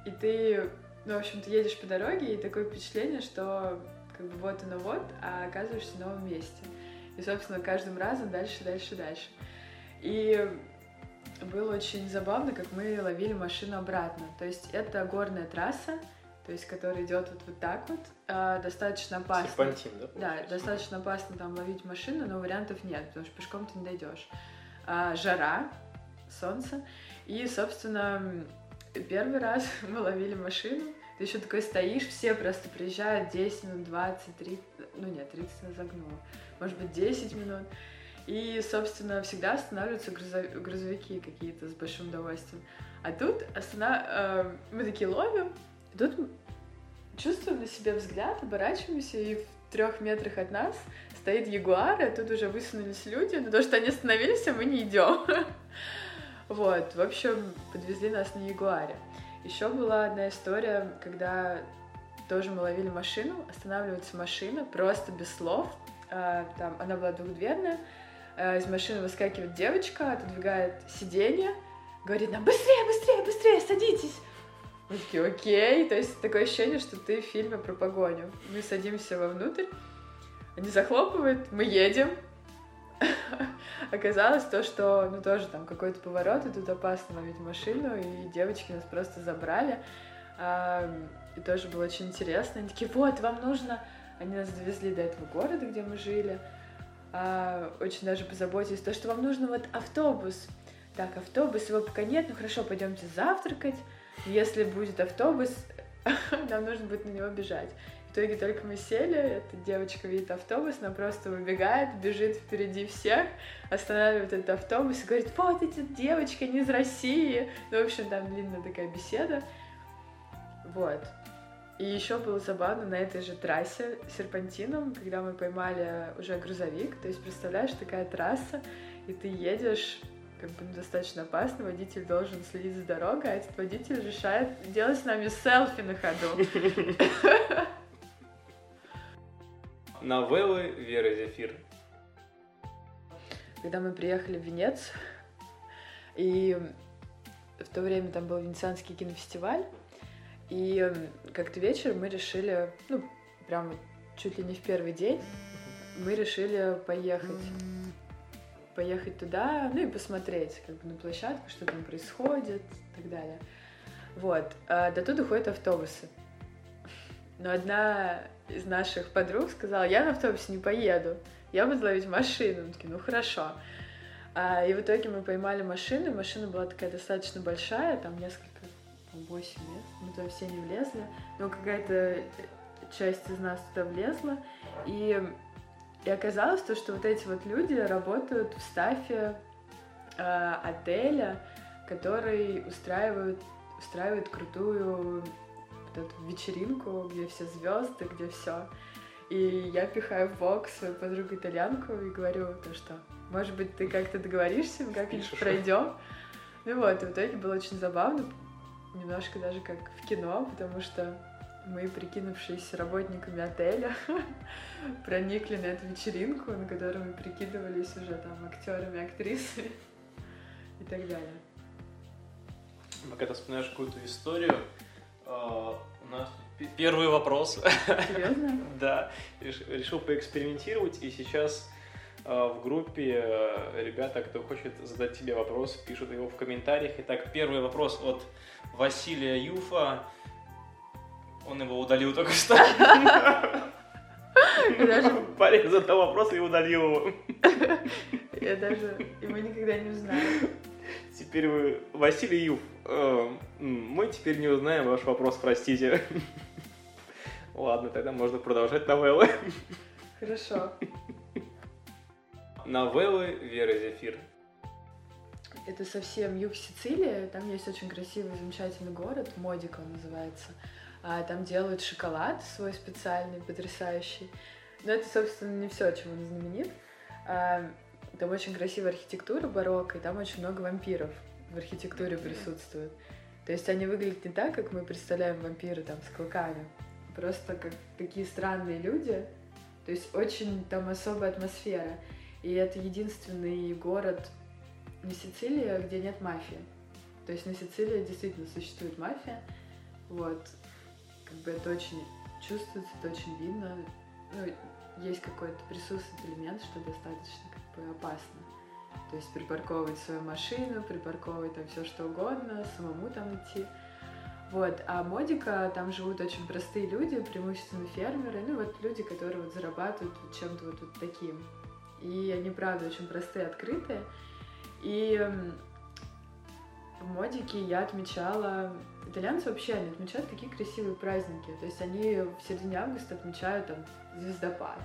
и ты, ну, в общем, ты едешь по дороге, и такое впечатление, что как бы вот оно вот, а оказываешься в новом месте. И, собственно, каждым разом дальше, дальше, дальше. И было очень забавно, как мы ловили машину обратно. То есть это горная трасса, то есть который идет вот, вот так вот, а, достаточно опасно. Серпантин, да? Да, достаточно опасно там ловить машину, но вариантов нет, потому что пешком ты не дойдешь. А, жара, солнце. И, собственно, первый раз [LAUGHS] мы ловили машину. Ты еще такой стоишь, все просто приезжают 10 минут, 20, 30, ну нет, 30 я загнула, может быть 10 минут. И, собственно, всегда останавливаются грузо- грузовики какие-то с большим удовольствием. А тут остана... э, мы такие ловим, и тут чувствуем на себе взгляд, оборачиваемся, и в трех метрах от нас стоит ягуар, а тут уже высунулись люди, но то, что они остановились, а мы не идем. [LAUGHS] Вот, в общем, подвезли нас на ягуаре. Еще была одна история, когда тоже мы ловили машину, останавливается машина, просто без слов. А, Там она была двухдверная. А, Из машины выскакивает девочка, отодвигает сиденье, говорит нам быстрее, быстрее, быстрее, садитесь. Мы такие, окей. То есть такое ощущение, что ты в фильме про погоню. Мы садимся вовнутрь, они захлопывают, мы едем. Оказалось то, что, ну, тоже там какой-то поворот, и тут опасно ловить машину, и девочки нас просто забрали. А, И тоже было очень интересно. Они такие, вот, вам нужно... Они нас довезли до этого города, где мы жили. А, Очень даже позаботились, то, что вам нужно вот автобус. Так, автобус, его пока нет, ну хорошо, пойдемте завтракать. Если будет автобус, [LAUGHS] нам нужно будет на него бежать. В итоге только мы сели, эта девочка видит автобус, она просто выбегает, бежит впереди всех, останавливает этот автобус и говорит, вот эти девочки, они из России. Ну, в общем, там длинная такая беседа. Вот. И еще было забавно на этой же трассе серпантином, когда мы поймали уже грузовик. То есть, представляешь, такая трасса, и ты едешь как бы ну, достаточно опасно, водитель должен следить за дорогой, а этот водитель решает делать с нами селфи на ходу. [LAUGHS] Новеллы Веры Зефир. Когда мы приехали в Венецию, и в то время там был Венецианский кинофестиваль, и как-то вечером мы решили, ну, прям чуть ли не в первый день, мы решили поехать. Поехать туда, ну и посмотреть как бы на площадку, что там происходит и так далее. Вот. А до туда ходят автобусы. Но одна из наших подруг сказала, я на автобусе не поеду, я буду ловить машину. Мы такие, ну хорошо. А, и в итоге мы поймали машину, машина была такая достаточно большая, там несколько, там, 8 мест, мы туда все не влезли, но какая-то часть из нас туда влезла, и, и оказалось то, что вот эти вот люди работают в стафе э, отеля, который устраивают, устраивает крутую вот эту вечеринку, где все звезды, где все. И я пихаю в бок свою подругу итальянку и говорю то, что, может быть, ты как-то договоришься, мы как-нибудь пройдем. Ну вот, и в итоге было очень забавно, немножко даже как в кино, потому что мы, прикинувшись работниками отеля, [LAUGHS] проникли на эту вечеринку, на которой мы прикидывались уже там актерами, актрисами [LAUGHS] и так далее. Пока ты вспоминаешь какую-то историю, у нас первый вопрос. Серьезно? [LAUGHS] Да, реш- решил поэкспериментировать, и сейчас а, в группе э, ребята, кто хочет задать тебе вопрос, пишут его в комментариях. Итак, первый вопрос от Василия Юфа. Он его удалил только что. [LAUGHS] Парень задал вопрос и удалил его. [LAUGHS] я даже, и мы никогда не узнаем. Теперь вы, Василий Юф, мы теперь не узнаем ваш вопрос, простите. [LAUGHS] Ладно, тогда можно продолжать новеллы. Хорошо. Новеллы Веры Зефир. Это совсем юг Сицилии, там есть очень красивый, замечательный город, Модико он называется. А, Там делают шоколад свой специальный, потрясающий. Но это, собственно, не все, чем он знаменит. А, Там очень красивая архитектура барокко, и там очень много вампиров в архитектуре присутствует. То есть они выглядят не так, как мы представляем вампиры там с клыками, просто как такие странные люди. То есть очень там особая атмосфера. И это единственный город на Сицилии, где нет мафии. То есть на Сицилии действительно существует мафия. Вот. Как бы это очень чувствуется, это очень видно. Ну, есть какой-то присутствует элемент, что достаточно как бы опасно. То есть припарковывать свою машину, припарковывать там все что угодно, самому там идти. Вот, а Модика, там живут очень простые люди, преимущественно фермеры, ну вот люди, которые вот зарабатывают вот чем-то вот, вот таким. И они, правда, очень простые, открытые. И в Модике я отмечала... Итальянцы вообще, они отмечают такие красивые праздники. То есть они в середине августа отмечают там звездопад.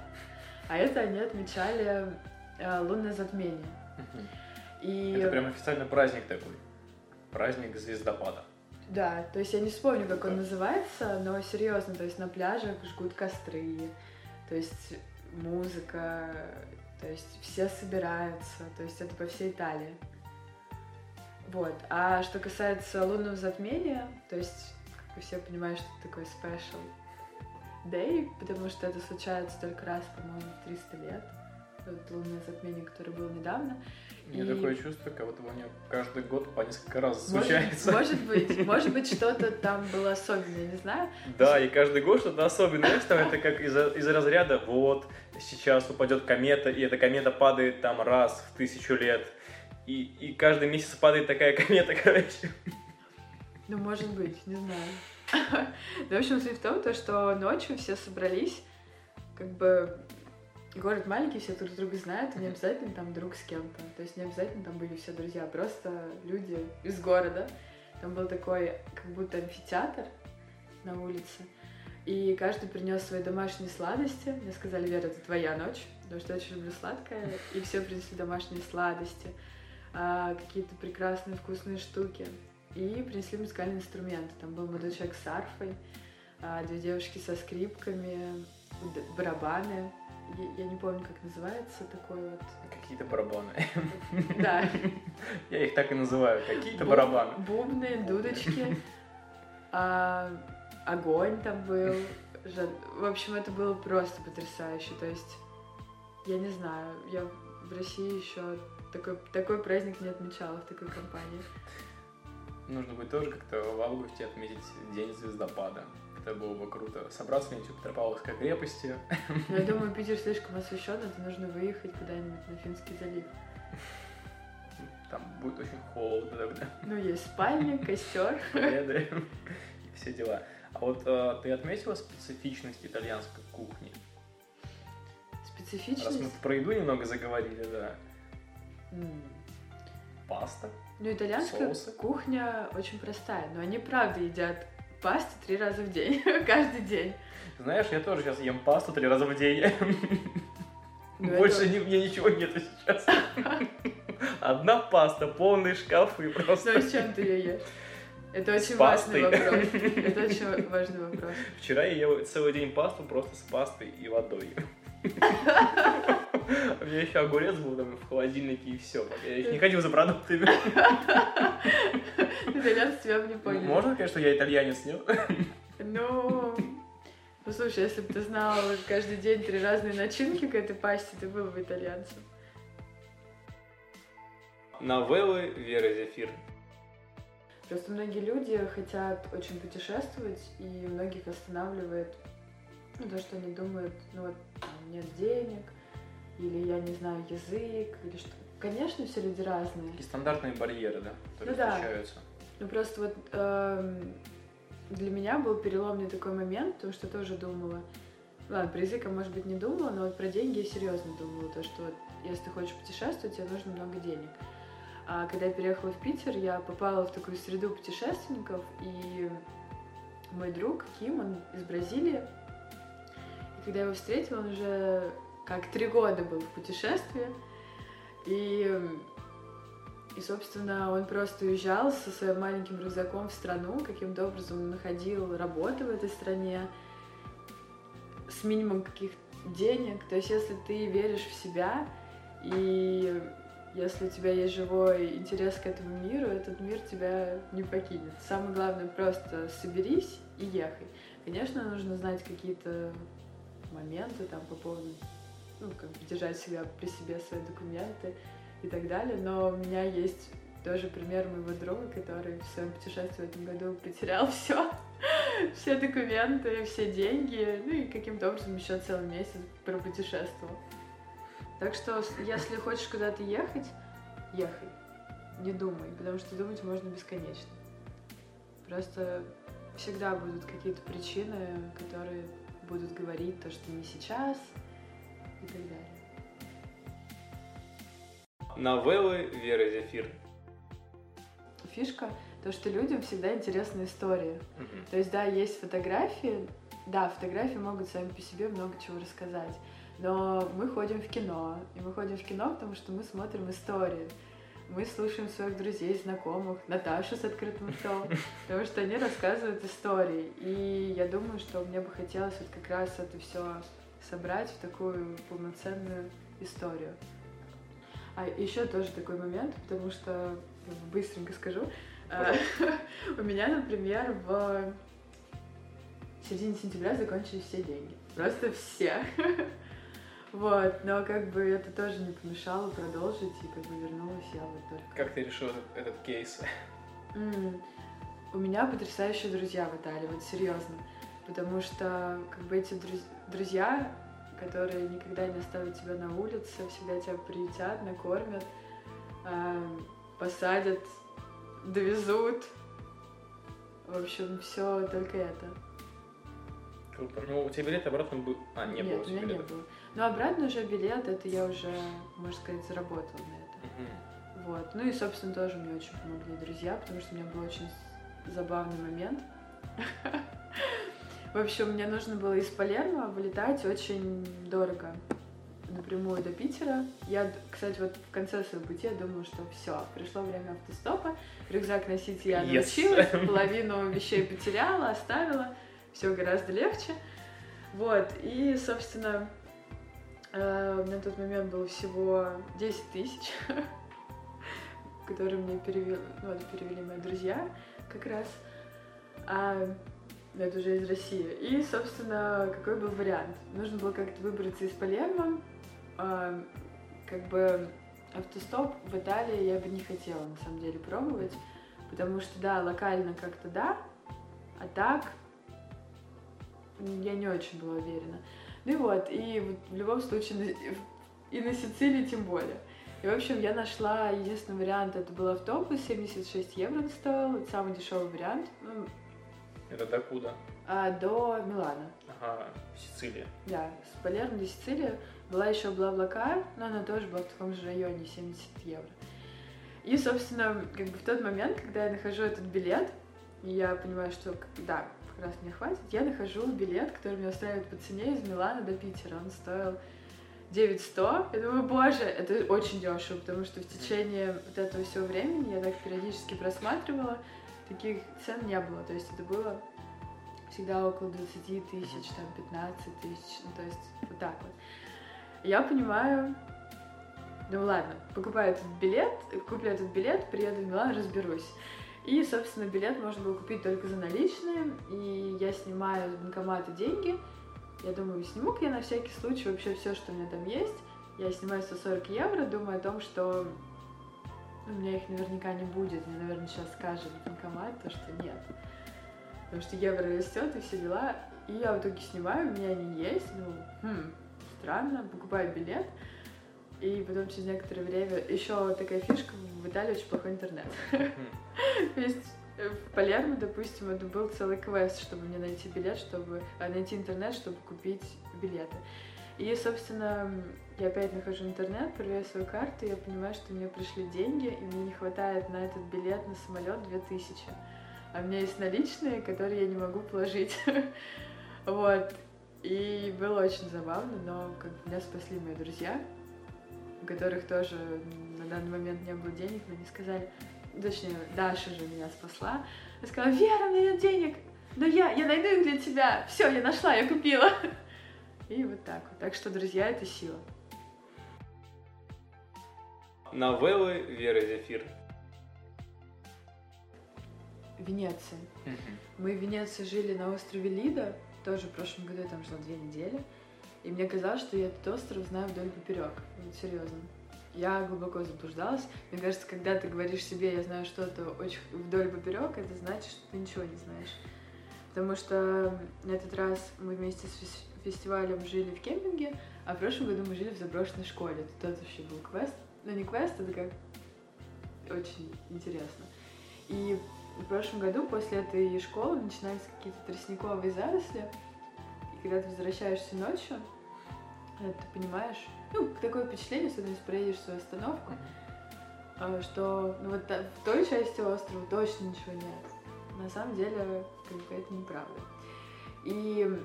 А это они отмечали э, лунное затмение. И... Это прям официальный праздник такой. Праздник звездопада. Да, то есть я не вспомню, как он называется, но серьезно, то есть на пляжах жгут костры, то есть музыка, то есть все собираются, то есть это по всей Италии. Вот. А что касается лунного затмения, то есть, как вы все понимаете, что это такой special day, потому что это случается только раз, по-моему, 300 лет. Вот лунное затмение, которое было недавно. У меня и... такое чувство, как будто у меня каждый год по несколько раз случается. Может, может быть, [LAUGHS] может быть, что-то там было особенное, не знаю. Да, и каждый год что-то особенное. Там это как из, из разряда, вот, сейчас упадет комета, и эта комета падает там раз в тысячу лет. И, и каждый месяц падает такая комета, [LAUGHS] короче. Ну, может быть, не знаю. [LAUGHS] Ну, в общем, суть в том, то, что ночью все собрались, как бы город маленький, все друг друга знают, и не обязательно там друг с кем-то. То есть не обязательно там были все друзья, просто люди из города. Там был такой, как будто амфитеатр на улице. И каждый принес свои домашние сладости. Мне сказали, Вера, это твоя ночь, потому что я очень люблю сладкое. И все принесли домашние сладости, а, какие-то прекрасные вкусные штуки. И принесли музыкальные инструменты. Там был молодой человек с арфой, а, две девушки со скрипками, барабаны я, я не помню, как называется такой вот. Какие-то барабаны. [LAUGHS] Да. Я их так и называю, какие-то барабаны. Бубны, дудочки, а, огонь там был. В общем, это было просто потрясающе. То есть, я не знаю, я в России еще такой, такой праздник не отмечала в такой компании. Нужно будет тоже как-то в августе отметить День звездопада это было бы круто. Собраться на YouTube Петропавловской крепости. Ну, я думаю, Питер слишком освещен, это нужно выехать куда-нибудь на Финский залив. Там будет очень холодно тогда. Ну, есть спальник, костер. и все дела. А вот э, ты отметила специфичность итальянской кухни? Специфичность? Раз мы про еду немного заговорили, да. Паста. Ну, итальянская соусы. кухня очень простая, но они правда едят пасту три раза в день, [LAUGHS] каждый день. Знаешь, я тоже сейчас ем пасту три раза в день. [LAUGHS] Ну, Больше это... не, мне ничего нету сейчас. [LAUGHS] Одна паста, полные шкафы просто. Ну, с чем ты ее ешь? Это очень важный вопрос. Это очень важный вопрос. Вчера я ел целый день пасту просто с пастой и водой. У меня еще огурец был там в холодильнике и все. Я еще не ходил за продуктами. Итальянцы тебя бы не поняли. Можно сказать, что я итальянец, нет? Ну, ну, слушай, если бы ты знал каждый день три разные начинки к этой пасте, ты был бы итальянцем. Новеллы Веры Зефир. Просто многие люди хотят очень путешествовать, и многих останавливает ну, то, что они думают, ну вот, нет денег, или я не знаю язык, или что. Конечно, все люди разные. Такие стандартные барьеры, да, которые ну, встречаются. Да. Ну просто вот э, для меня был переломный такой момент, потому что тоже думала, ладно, про язык я, может быть, не думала, но вот про деньги я серьезно думала, то, что вот, если ты хочешь путешествовать, тебе нужно много денег. А когда я переехала в Питер, я попала в такую среду путешественников, и мой друг Ким, он из Бразилии, и когда я его встретила, он уже как три года был в путешествии, и и, собственно, он просто уезжал со своим маленьким рюкзаком в страну, каким-то образом находил работу в этой стране с минимумом каких-то денег. То есть, если ты веришь в себя, и если у тебя есть живой интерес к этому миру, этот мир тебя не покинет. Самое главное, просто соберись и ехай. Конечно, нужно знать какие-то моменты там по поводу, ну, как бы держать себя при себе свои документы, и так далее. Но у меня есть тоже пример моего друга, который в своем путешествии в этом году потерял [LAUGHS] все, все документы, все деньги, ну и каким-то образом еще целый месяц пропутешествовал. Так что, если хочешь куда-то ехать, ехай. Не думай, потому что думать можно бесконечно. Просто всегда будут какие-то причины, которые будут говорить то, что не сейчас и так далее. Новеллы Веры Зефир. Фишка то, что людям всегда интересны истории. Мгм. То есть, да, есть фотографии, да, фотографии могут сами по себе много чего рассказать. Но мы ходим в кино, и мы ходим в кино, потому что мы смотрим истории. Мы слушаем своих друзей, знакомых, Наташу с открытым ртом, [LAUGHS] потому что они рассказывают истории. И я думаю, что мне бы хотелось вот как раз это все собрать в такую полноценную историю. А еще тоже такой момент, потому что ну, быстренько скажу. А, [LAUGHS] У меня, например, в середине сентября закончились все деньги. Просто все. [LAUGHS] Вот, но как бы это тоже не помешало продолжить, и как бы вернулась я вот только. Как ты решил этот, этот кейс? М, У меня потрясающие друзья в Италии, вот серьезно. Потому что как бы эти друз- друзья, которые никогда не оставят тебя на улице, всегда тебя приютят, накормят, а, посадят, довезут. В общем, все только это. Круто. Ну, у тебя билет обратно был... А, не Нет, было у тебя меня не билета. было. Но обратно уже билет, это я уже, можно сказать, заработала на это. Мгм. Вот. Ну и, собственно, тоже мне очень помогли друзья, потому что у меня был очень забавный момент. В общем, мне нужно было из Палермо вылетать очень дорого напрямую до Питера. Я, кстати, вот в конце своего пути я думала, что все, пришло время автостопа, рюкзак носить я Yes. научилась, половину вещей потеряла, оставила, все гораздо легче. Вот, и, собственно, э, на тот момент было всего 10 тысяч, [LAUGHS] которые мне перевели, ну, это перевели мои друзья как раз. А ну, это уже из России. И, собственно, какой был вариант? Нужно было как-то выбраться из Палермо. А, как бы автостоп в Италии я бы не хотела, на самом деле, пробовать. Потому что, да, локально как-то да, а так я не очень была уверена. Ну и вот, и вот в любом случае, и на Сицилии тем более. И, в общем, я нашла единственный вариант, это был автобус, 76 евро он стоил, это самый дешевый вариант, ну, Это докуда? а, до Милана. Ага, Сицилия. Да, с Палермо до Сицилии. Была еще Блаблакар, но она тоже была в таком же районе, 70 евро. И, собственно, как бы в тот момент, когда я нахожу этот билет, я понимаю, что да, раз мне хватит, я нахожу билет, который меня устраивает по цене из Милана до Питера. Он стоил 900. Я думаю, боже, это очень дешево, потому что в течение вот этого всего времени я так периодически просматривала, таких цен не было. То есть это было всегда около 20 тысяч, там 15 тысяч, ну то есть вот так вот. Я понимаю, ну ладно, покупаю этот билет, куплю этот билет, приеду в Милан, разберусь. И, собственно, билет можно было купить только за наличные, и я снимаю с банкомата деньги. Я думаю, сниму-ка я на всякий случай вообще все, что у меня там есть. Я снимаю 140 евро, думаю о том, что у меня их наверняка не будет. Мне, наверное, сейчас скажет банкомат, то, что нет. Потому что евро растет и все дела. И я в итоге снимаю, у меня они есть. Ну, хм, странно, покупаю билет. И потом через некоторое время еще такая фишка, в Италии очень плохой интернет. [LAUGHS] То есть э, в Палермо, допустим, это был целый квест, чтобы мне найти билет, чтобы а, найти интернет, чтобы купить билеты. И, собственно, я опять нахожу интернет, проверяю свою карту, и я понимаю, что мне пришли деньги, и мне не хватает на этот билет на самолет 2000. А у меня есть наличные, которые я не могу положить. [LAUGHS] Вот. И было очень забавно, но как меня спасли мои друзья, у которых тоже на данный момент не было денег, но они сказали, точнее, Даша же меня спасла. Она сказала, Вера, у меня нет денег, но я, я найду их для тебя. Все, я нашла, я купила. И вот так вот. Так что, друзья, это сила. Новеллы Веры Зефир. Венеция. Мы в Венеции жили на острове Лида, тоже в прошлом году я там жила две недели. И мне казалось, что я этот остров знаю вдоль поперек. Вот серьезно. Я глубоко заблуждалась. Мне кажется, когда ты говоришь себе, я знаю что-то очень вдоль поперек, это значит, что ты ничего не знаешь. Потому что на этот раз мы вместе с фес- фестивалем жили в кемпинге, а в прошлом году мы жили в заброшенной школе. Это тот вообще был квест. Ну, не квест, это как очень интересно. И в прошлом году после этой школы начинаются какие-то тростниковые заросли, и когда ты возвращаешься ночью, ты понимаешь, ну, такое впечатление, особенно если проедешь свою остановку, э, что ну, вот в той части острова точно ничего нет. На самом деле, как бы это неправда. И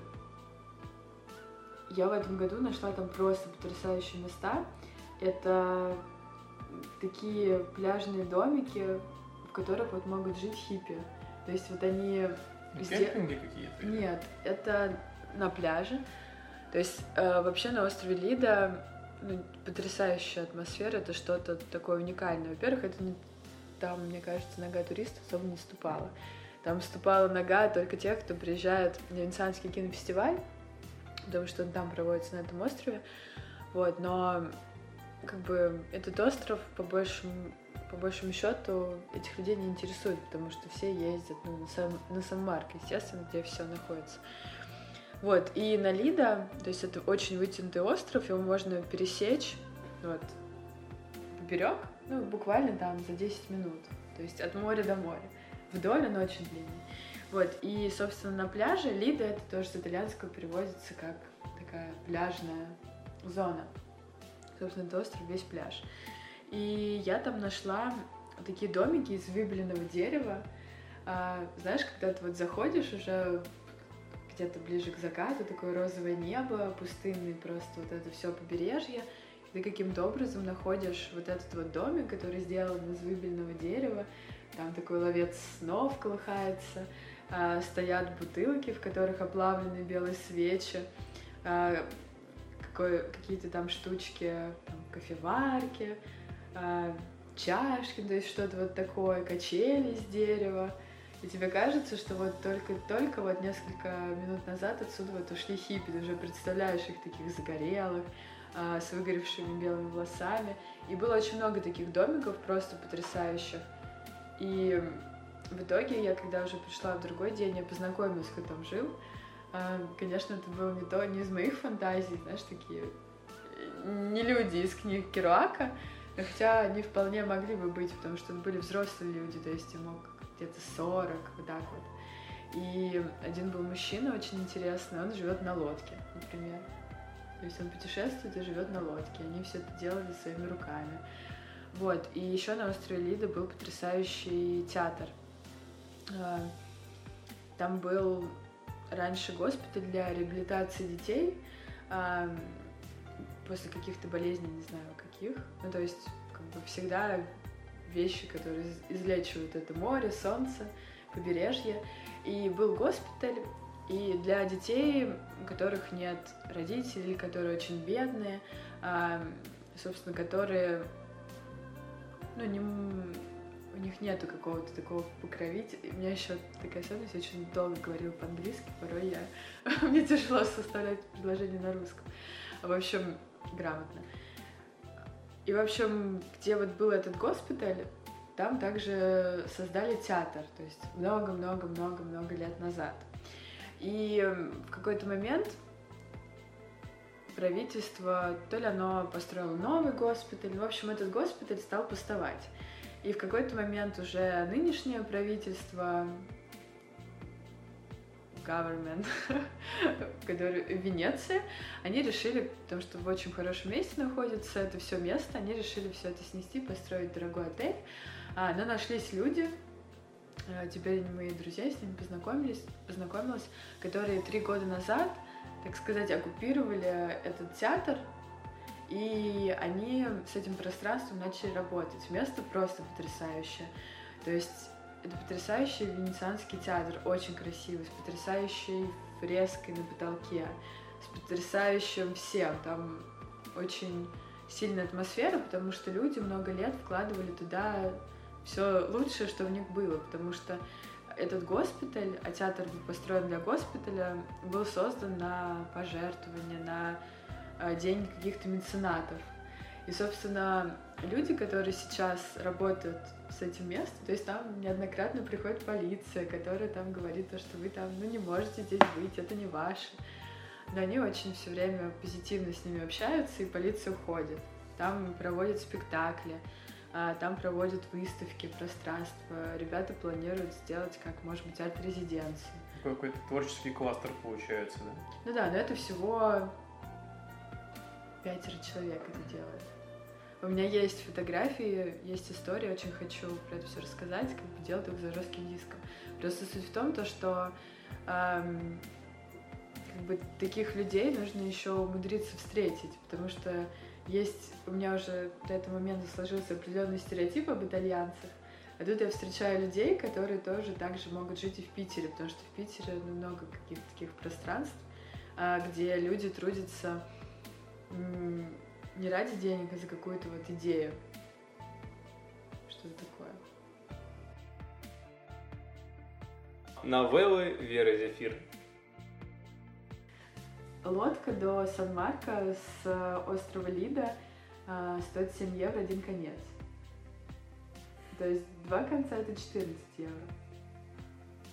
я в этом году нашла там просто потрясающие места. Это такие пляжные домики, в которых вот могут жить хиппи. То есть вот они... Везде... какие-то? Нет, это на пляже. То есть э, вообще на острове Лида ну, потрясающая атмосфера, это что-то такое уникальное. Во-первых, это там, мне кажется, нога туристов особо не ступала. Там ступала нога только тех, кто приезжает на Венецианский кинофестиваль, потому что он там проводится на этом острове. Вот, но как бы этот остров по большему, по большему счету этих людей не интересует, потому что все ездят ну, на, сам, на Сан-Марк, естественно, где все находится. Вот, и на Лида, то есть это очень вытянутый остров, его можно пересечь, вот, поперек, ну, буквально там за 10 минут, то есть от моря до моря. Вдоль он очень длинный. Вот, и, собственно, на пляже Лида, это тоже с итальянского переводится как такая пляжная зона. Собственно, это остров весь пляж. И я там нашла такие домики из выбеленного дерева. А, знаешь, когда ты вот заходишь уже где-то ближе к закату, такое розовое небо, пустынный просто вот это все побережье, и ты каким-то образом находишь вот этот вот домик, который сделан из выбеленного дерева, там такой ловец снов колыхается, а, стоят бутылки, в которых оплавлены белые свечи, а, какие-то там штучки, там, кофеварки, а, чашки, то есть что-то вот такое, качели из дерева. И тебе кажется, что вот только-только вот несколько минут назад отсюда вот ушли хиппи, ты уже представляешь их таких загорелых, с выгоревшими белыми волосами. И было очень много таких домиков просто потрясающих. И в итоге я, когда уже пришла в другой день, я познакомилась, кто там жил. А, конечно, это было не то, не из моих фантазий, знаешь, такие не люди из книг Керуака, хотя они вполне могли бы быть, потому что были взрослые люди, то есть им мог где-то 40, вот так вот. И один был мужчина очень интересный, он живет на лодке, например. То есть он путешествует и живет на лодке. Они все это делали своими руками. Вот. И еще на острове Лида был потрясающий театр. А, там был раньше госпиталь для реабилитации детей а, после каких-то болезней, не знаю каких. Ну, то есть, как бы всегда вещи, которые излечивают это море, солнце, побережье. И был госпиталь, и для детей, у которых нет родителей, которые очень бедные, а, собственно, которые ну, не, у них нету какого-то такого покровителя. У меня еще такая особенность, я очень долго говорила по-английски, порой я... [LAUGHS] мне тяжело составлять предложение на русском. В общем, грамотно. И, в общем, где вот был этот госпиталь, там также создали театр, то есть много-много-много-много лет назад. И в какой-то момент правительство, то ли оно построило новый госпиталь, в общем, этот госпиталь стал пустовать. И в какой-то момент уже нынешнее правительство, government, [LAUGHS] который в Венеции, они решили, потому что в очень хорошем месте находится это все место, они решили все это снести, построить дорогой отель. А, но нашлись люди, а, теперь мои друзья с ними познакомились, познакомилась, которые три года назад так сказать, оккупировали этот театр, и они с этим пространством начали работать. Место просто потрясающее. То есть это потрясающий венецианский театр, очень красивый, с потрясающей фреской на потолке, с потрясающим всем. Там очень сильная атмосфера, потому что люди много лет вкладывали туда все лучшее, что в них было, потому что этот госпиталь, а театр был построен для госпиталя, был создан на пожертвования, на э, деньги каких-то меценатов. И, собственно, люди, которые сейчас работают с этим местом, то есть там неоднократно приходит полиция, которая там говорит то, что вы там, ну, не можете здесь быть, это не ваше. Но они очень все время позитивно с ними общаются, и полиция уходит. Там проводят спектакли, А, там проводят выставки, пространства. Ребята планируют сделать, как, может быть, арт-резиденцию. Какой-то творческий кластер получается, да? Ну да, но это всего пятеро человек это делает. У меня есть фотографии, есть история, очень хочу про это все рассказать, как бы делать их за жестким диском. Просто суть в том, то, что эм, как бы таких людей нужно еще умудриться встретить, потому что есть у меня уже до этого момента сложился определенный стереотип об итальянцах, а тут я встречаю людей, которые тоже так же могут жить и в Питере, потому что в Питере много каких-то таких пространств, а, где люди трудятся не ради денег, а за какую-то вот идею. Что это такое? Новеллы Веры Зефир. Лодка до Сан-Марко с э, острова Лида э, стоит 7 евро один конец. То есть два конца это 14 евро.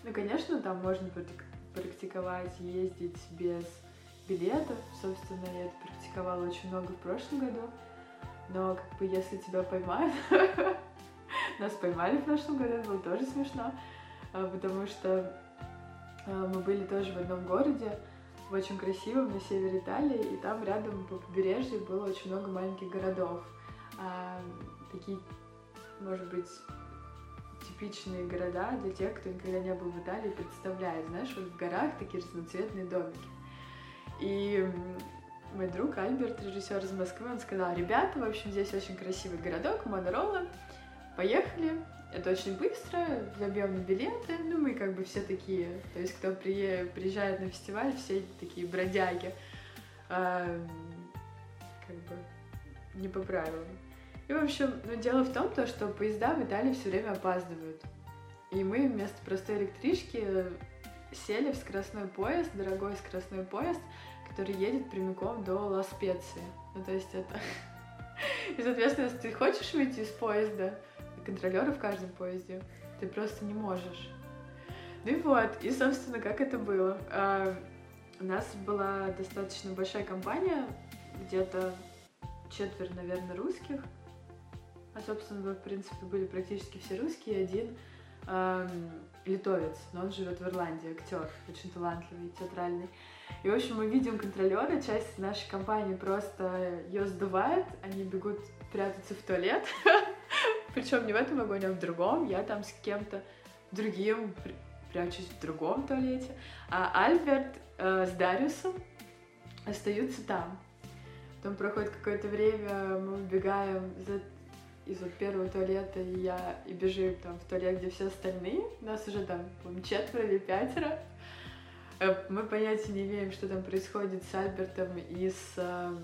Ну, конечно, там можно практиковать, ездить без билетов. Собственно, я это практиковала очень много в прошлом году. Но как бы если тебя поймают, [LAUGHS] нас поймали в прошлом году, это было тоже смешно, а, потому что а, мы были тоже в одном городе, в очень красивом, на севере Италии, и там рядом по побережью было очень много маленьких городов. А, такие, может быть, типичные города для тех, кто никогда не был в Италии, представляет. Знаешь, вот в горах такие разноцветные домики. И мой друг Альберт, режиссер из Москвы, он сказал, ребята, в общем, здесь очень красивый городок, Монорола, поехали, это очень быстро, забьем на билеты, ну мы как бы все такие, то есть кто приезжает на фестиваль, все такие бродяги, а, как бы не по правилам. И, в общем, ну, дело в том, то, что поезда в Италии все время опаздывают. И мы вместо простой электрички сели в скоростной поезд, дорогой скоростной поезд, который едет прямиком до Ла-Специи. Ну, то есть это... [LAUGHS] И, соответственно, если ты хочешь выйти из поезда, контролеры в каждом поезде, ты просто не можешь. Ну и вот, и, собственно, как это было. А, у нас была достаточно большая компания, где-то четверть, наверное, русских. А, собственно, в принципе, были практически все русские, один эм, литовец, но он живет в Ирландии, актер, очень талантливый, театральный. И, в общем, мы видим контролера, часть нашей компании просто ее сдувает, они бегут прятаться в туалет, [LAUGHS] причем не в этом вагоне, а в другом, я там с кем-то другим прячусь в другом туалете, а Альберт э, с Дариусом остаются там. Потом проходит какое-то время, мы убегаем за из вот первого туалета, и я и бежим там в туалет, где все остальные, нас уже там, четверо или пятеро. Э, мы понятия не имеем, что там происходит с Альбертом и с... Э,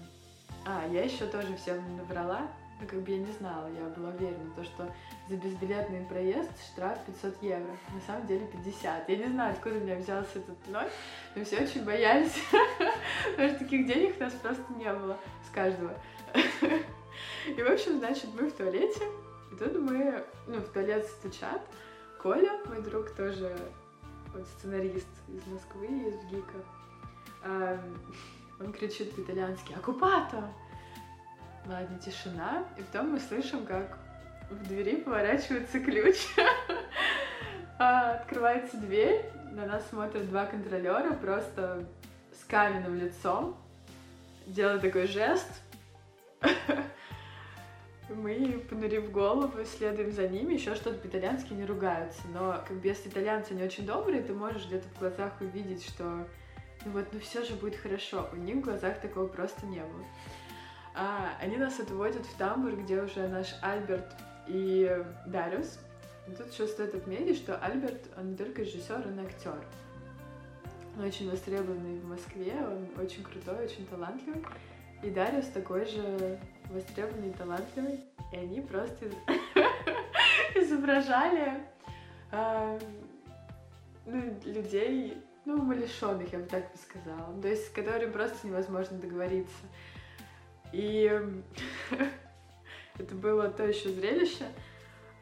а, я еще тоже всем набрала, но как бы я не знала, я была уверена, то, что за безбилетный проезд штраф 500 евро, на самом деле 50. Я не знаю, откуда у меня взялся этот ноль, но все очень боялись, [LAUGHS] потому что таких денег у нас просто не было с каждого. [LAUGHS] И, в общем, значит, мы в туалете, и тут мы, ну, в туалет стучат. Коля, мой друг, тоже вот сценарист из Москвы, из ГИКа, он кричит по-итальянски «Оккупато!» Ладно, тишина, и потом мы слышим, как в двери поворачивается ключ. [LAUGHS] А, открывается дверь, на нас смотрят два контролера просто с каменным лицом, делают такой жест, [LAUGHS] мы, понурив голову, следуем за ними, еще что-то по-итальянски не ругаются. Но как бы если итальянцы не очень добрые, ты можешь где-то в глазах увидеть, что ну вот, ну все же будет хорошо. У них в глазах такого просто не было. А, они нас отводят в тамбур, где уже наш Альберт и Дариус. Тут еще стоит отметить, что Альберт, он не только режиссер, он актер. Он очень востребованный в Москве, он очень крутой, очень талантливый. И Дариус такой же востребованный талантливый. И они просто [LAUGHS] изображали э, ну, людей, ну, умалишенных, я бы так бы сказала. То есть с которыми просто невозможно договориться. И [LAUGHS] это было то еще зрелище.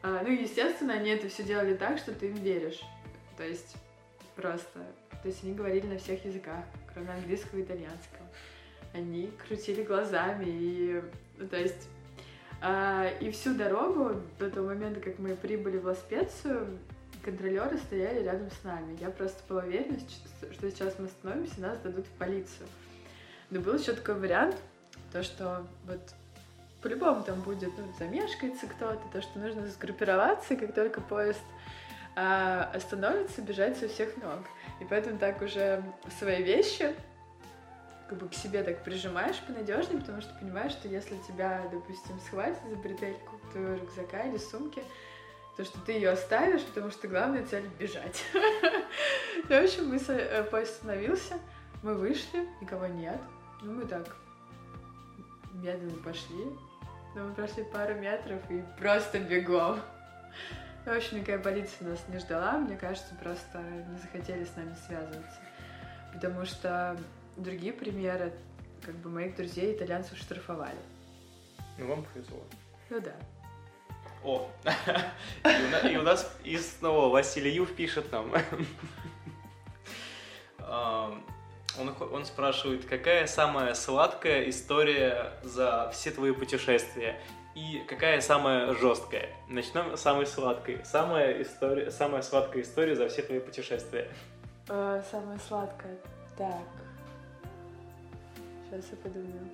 А, ну, естественно, они это все делали так, что ты им веришь. То есть просто... То есть они говорили на всех языках, кроме английского и итальянского они крутили глазами и, ну, то есть, А, и всю дорогу до того момента, как мы прибыли в Ласпецию, контролеры стояли рядом с нами. Я просто была уверена, что сейчас мы остановимся, нас дадут в полицию. Но был еще такой вариант, то, что вот по-любому там будет, ну, замешкается кто-то, то, что нужно сгруппироваться, и как только поезд а, остановится, бежать со всех ног. И поэтому так уже свои вещи как бы к себе так прижимаешь понадежнее, потому что понимаешь, что если тебя, допустим, схватят за бретельку твоего рюкзака или сумки, то что ты ее оставишь, потому что главная цель бежать. Ну, [LAUGHS] в общем, мы э, поезд остановился, мы вышли, никого нет. Ну, мы так медленно пошли. Но мы прошли пару метров и просто бегом. Ну, в общем, никакая полиция нас не ждала. Мне кажется, просто не захотели с нами связываться. Потому что другие примеры, как бы моих друзей итальянцев штрафовали. Ну, вам повезло. Ну да. О, и у нас и снова Василий Юв пишет нам. Он, он спрашивает, какая самая сладкая история за все твои путешествия? И какая самая жесткая? Начнем с самой сладкой. Самая, история, самая сладкая история за все твои путешествия. Э, самая сладкая. Так. Сейчас я подумаю.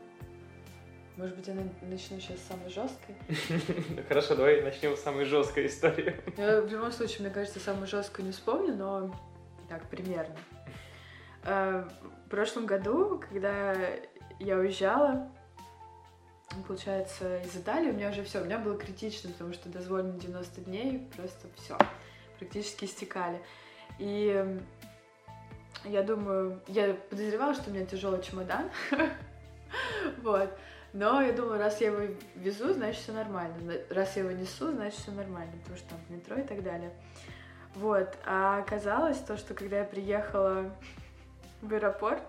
Может быть, я начну сейчас с самой жесткой? [LAUGHS] Хорошо, давай начнем с самой жесткой истории. Я в любом случае, мне кажется, самую жесткую не вспомню, но так, примерно. Э, в прошлом году, когда я уезжала, получается, из Италии, у меня уже все, у меня было критично, потому что дозволено 90 дней, просто все, практически истекали. И я думаю, я подозревала, что у меня тяжелый чемодан. [LAUGHS] вот. Но я думаю, раз я его везу, значит все нормально. Раз я его несу, значит все нормально, потому что там в метро и так далее. Вот. А оказалось то, что когда я приехала [LAUGHS] в аэропорт,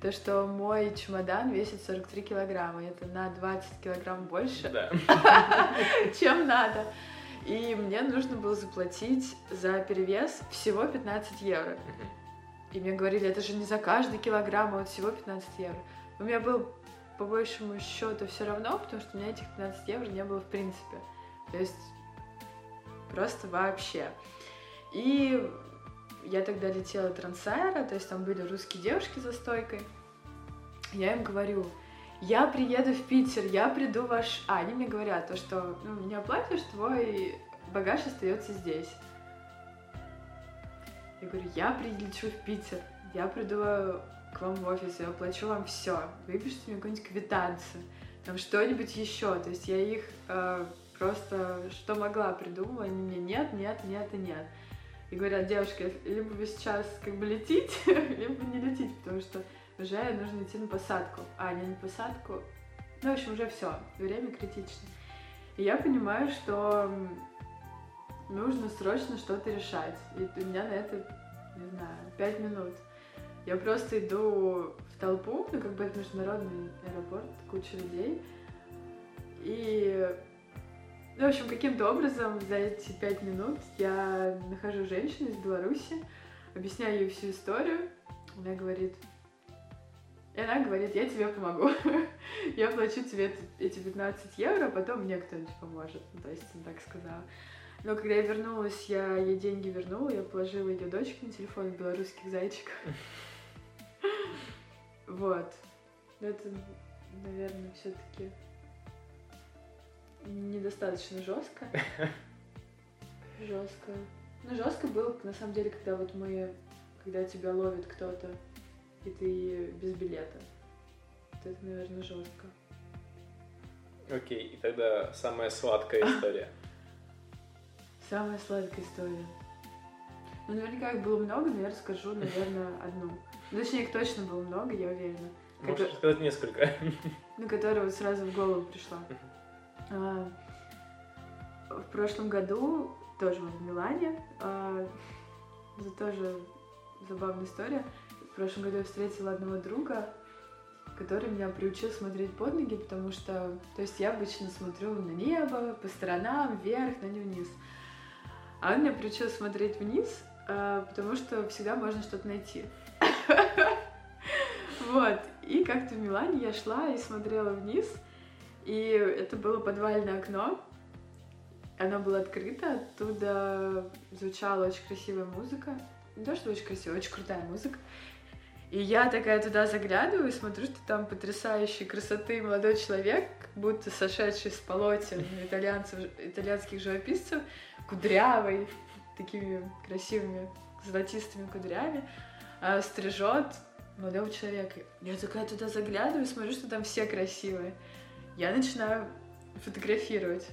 то, что мой чемодан весит 43 килограмма. Это на 20 килограмм больше, да. [LAUGHS] чем надо. И мне нужно было заплатить за перевес всего 15 евро. И мне говорили, это же не за каждый килограмм, а вот всего 15 евро. У меня был по большему счету все равно, потому что у меня этих 15 евро не было в принципе. То есть просто вообще. И я тогда летела трансайра, то есть там были русские девушки за стойкой. Я им говорю, я приеду в Питер, я приду ваш... А, они мне говорят, то, что ну, не оплатишь, твой багаж остается здесь. Я говорю, я прилечу в Питер, я приду к вам в офис, я оплачу вам все. Выпишите мне какую-нибудь квитанцию, там что-нибудь еще. То есть я их э, просто что могла придумала, они мне нет, нет, нет и нет. И говорят, девушка, либо вы сейчас как бы летите, [LAUGHS] либо не летите, потому что уже нужно идти на посадку. А, не на посадку. Ну, в общем, уже все, время критично. И я понимаю, что нужно срочно что-то решать. И у меня на это, не знаю, пять минут. Я просто иду в толпу, ну как бы это международный аэропорт, куча людей. И, ну, в общем, каким-то образом за эти пять минут я нахожу женщину из Беларуси, объясняю ей всю историю. Она говорит, и она говорит, я тебе помогу. [LAUGHS] я плачу тебе эти 15 евро, а потом мне кто-нибудь поможет. Ну, то есть она так сказала. Но когда я вернулась, я ей деньги вернула, я положила ее дочке на телефон белорусских зайчиков. Вот. Это, наверное, все-таки недостаточно жестко. Жестко. Ну, жестко было, на самом деле, когда вот мы, когда тебя ловит кто-то, и ты без билета. Вот это, наверное, жестко. Окей, и тогда самая сладкая история. Самая сладкая история. Ну, наверняка их было много, но я расскажу, наверное, [LAUGHS] одну. Ну, точнее, их точно было много, я уверена. Можешь Котор... сказать несколько. [LAUGHS] Ну, которая вот сразу в голову пришла. А, в прошлом году, тоже в Милане, а, это тоже забавная история. В прошлом году я встретила одного друга, который меня приучил смотреть под ноги, потому что, то есть я обычно смотрю на небо, по сторонам, вверх, но не вниз. А он меня приучил смотреть вниз, а, потому что всегда можно что-то найти. [LAUGHS] Вот. И как-то в Милане я шла и смотрела вниз, И это было подвальное окно. Оно было открыто, оттуда звучала очень красивая музыка. Не то, что очень красивая, очень крутая музыка. И я такая туда заглядываю и смотрю, что там потрясающей красоты молодой человек, как будто сошедший с полотен [LAUGHS] итальянцев, итальянских живописцев, кудрявый, такими красивыми золотистыми кудрями, а, стрижет молодого человека. Я такая туда заглядываю, смотрю, что там все красивые. Я начинаю фотографировать.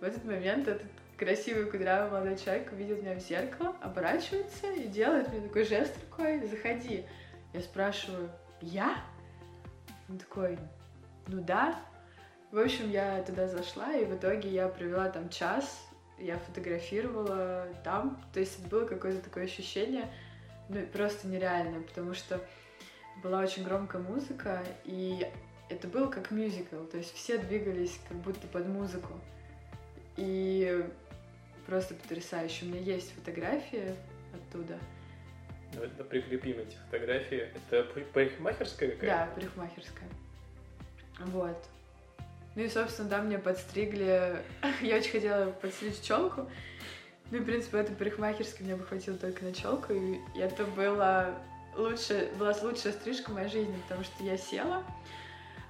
В этот момент этот красивый кудрявый молодой человек видит меня в зеркало, оборачивается и делает мне такой жест рукой «Заходи». Я спрашиваю «Я?» Он такой «Ну да». В общем, я туда зашла, и в итоге я провела там час, я фотографировала там. То есть это было какое-то такое ощущение, ну, просто нереальное, потому что была очень громкая музыка, и это был как мюзикл, то есть все двигались как будто под музыку. И просто потрясающе. У меня есть фотографии оттуда. Ну, это прикрепим эти фотографии. Это парикмахерская какая-то? Да, парикмахерская. Вот. Ну и, собственно, да, мне подстригли... [LAUGHS] Я очень хотела подстричь челку. Ну в принципе, этой парикмахерской мне бы хватило только на челку. И это было лучше, была лучшая стрижка в моей жизни, потому что я села,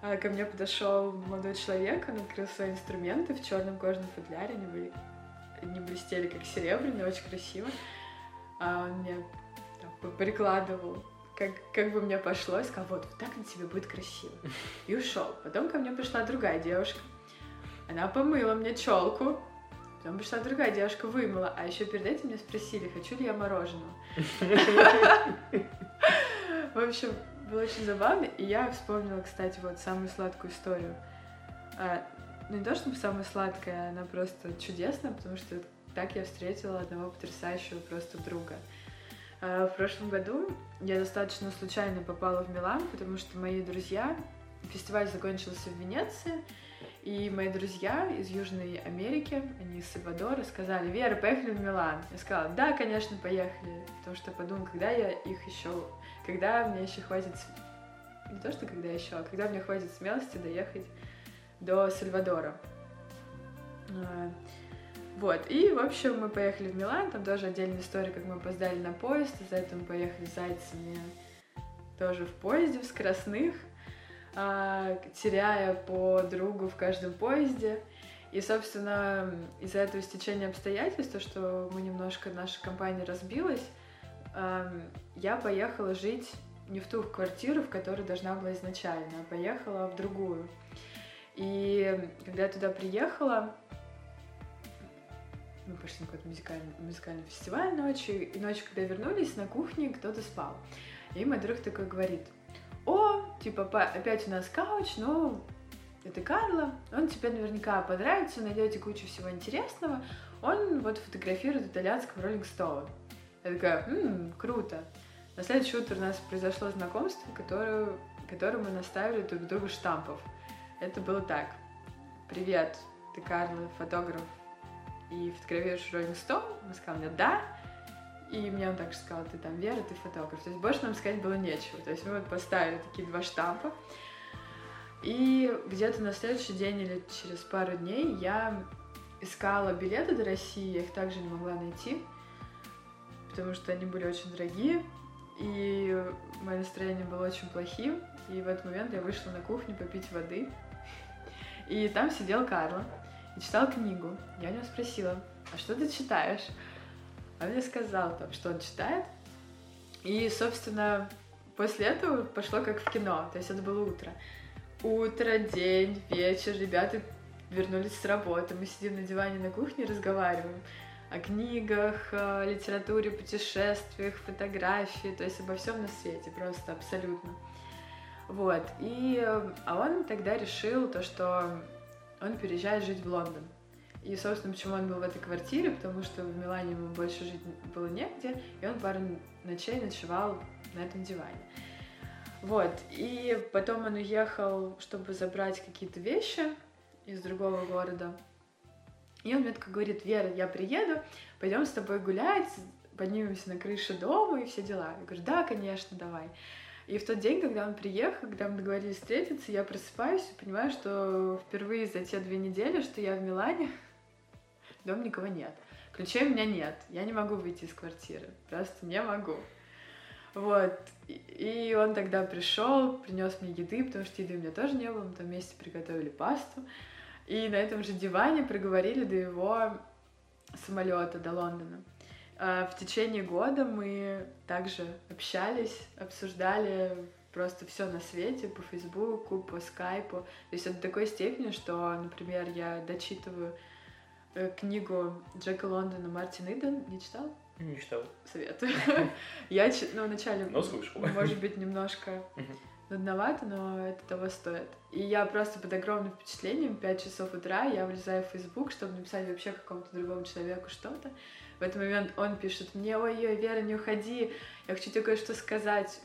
а ко мне подошел молодой человек, он открыл свои инструменты в черном кожаном футляре, они были не блестели как серебряные, очень красиво. А он мне прикладывал как, как бы мне пошло, и сказал, вот, вот так на тебе будет красиво. И ушел. Потом ко мне пришла другая девушка. Она помыла мне челку. Потом пришла другая девушка, вымыла. А еще перед этим меня спросили, хочу ли я мороженого. В общем, было очень забавно. И я вспомнила, кстати, вот самую сладкую историю. А, ну, не то, чтобы самая сладкая, она просто чудесная, потому что так я встретила одного потрясающего просто друга. А, в прошлом году я достаточно случайно попала в Милан, потому что мои друзья... Фестиваль закончился в Венеции, и мои друзья из Южной Америки, они из Сальвадора, сказали, Вера, поехали в Милан. Я сказала, да, конечно, поехали, потому что подумала, когда я их еще, когда мне еще хватит, не то, что когда еще, а когда мне хватит смелости доехать до Сальвадора. Вот, и, в общем, мы поехали в Милан, там тоже отдельная история, как мы опоздали на поезд, из-за этого мы поехали зайцами тоже в поезде, в скоростных, а, теряя по другу в каждом поезде. И, собственно, из-за этого стечения обстоятельств, то, что мы немножко, наша компания разбилась, я поехала жить не в ту квартиру, в которой должна была изначально, а поехала в другую. И когда я туда приехала, мы пошли на какой-то музыкальный, музыкальный фестиваль ночью, и ночью, когда вернулись, на кухне кто-то спал. И мой друг такой говорит, о, типа, опять у нас кауч, ну, это Карло, он тебе наверняка понравится, найдете кучу всего интересного. Он вот фотографирует итальянского Rolling Stone. Я такая, ммм, круто. На следующее утро у нас произошло знакомство, которое, которое мы наставили друг другу штампов. Это было так. Привет, ты Карло, фотограф и фотографируешь Rolling Stone? Он сказал мне да. И мне он также сказал, ты там Вера, ты фотограф. То есть больше нам сказать было нечего. То есть мы вот поставили такие два штампа. И где-то на следующий день или через пару дней я искала билеты до России, я их также не могла найти, потому что они были очень дорогие, и мое настроение было очень плохим, и в этот момент я вышла на кухню попить воды, и там сидел Карло и читал книгу. Я у него спросила, а что ты читаешь? Он мне сказал, что он читает. И, собственно, после этого пошло как в кино, то есть это было утро. Утро, день, вечер, ребята вернулись с работы, мы сидим на диване на кухне, разговариваем о книгах, о литературе, путешествиях, фотографии, то есть обо всем на свете, просто абсолютно. Вот, и, а он тогда решил то, что он переезжает жить в Лондон. И, собственно, почему он был в этой квартире, потому что в Милане ему больше жить было негде, и он пару ночей ночевал на этом диване. Вот, и потом он уехал, чтобы забрать какие-то вещи из другого города. И он мне такой говорит, Вера, я приеду, пойдем с тобой гулять, поднимемся на крышу дома и все дела. Я говорю, да, конечно, давай. И в тот день, когда он приехал, когда мы договорились встретиться, я просыпаюсь и понимаю, что впервые за те две недели, что я в Милане, [LAUGHS] дома никого нет. Ключей у меня нет, я не могу выйти из квартиры, просто не могу. Вот, и он тогда пришел, принес мне еды, потому что еды у меня тоже не было, мы там вместе приготовили пасту. И на этом же диване проговорили до его самолета, до Лондона. А, в течение года мы также общались, обсуждали просто все на свете по Фейсбуку, по Скайпу. То есть до такой степени, что, например, я дочитываю э, книгу Джека Лондона «Мартин Иден». Не читал? Не читал. Советую. [LAUGHS] Я, ну, вначале, но слышал. может быть, немножко нудновато, но это того стоит. И я просто под огромным впечатлением, 5 часов утра, я влезаю в Facebook, чтобы написать вообще какому-то другому человеку что-то. В этот момент он пишет мне, ой-ой, Вера, не уходи, я хочу тебе кое-что сказать.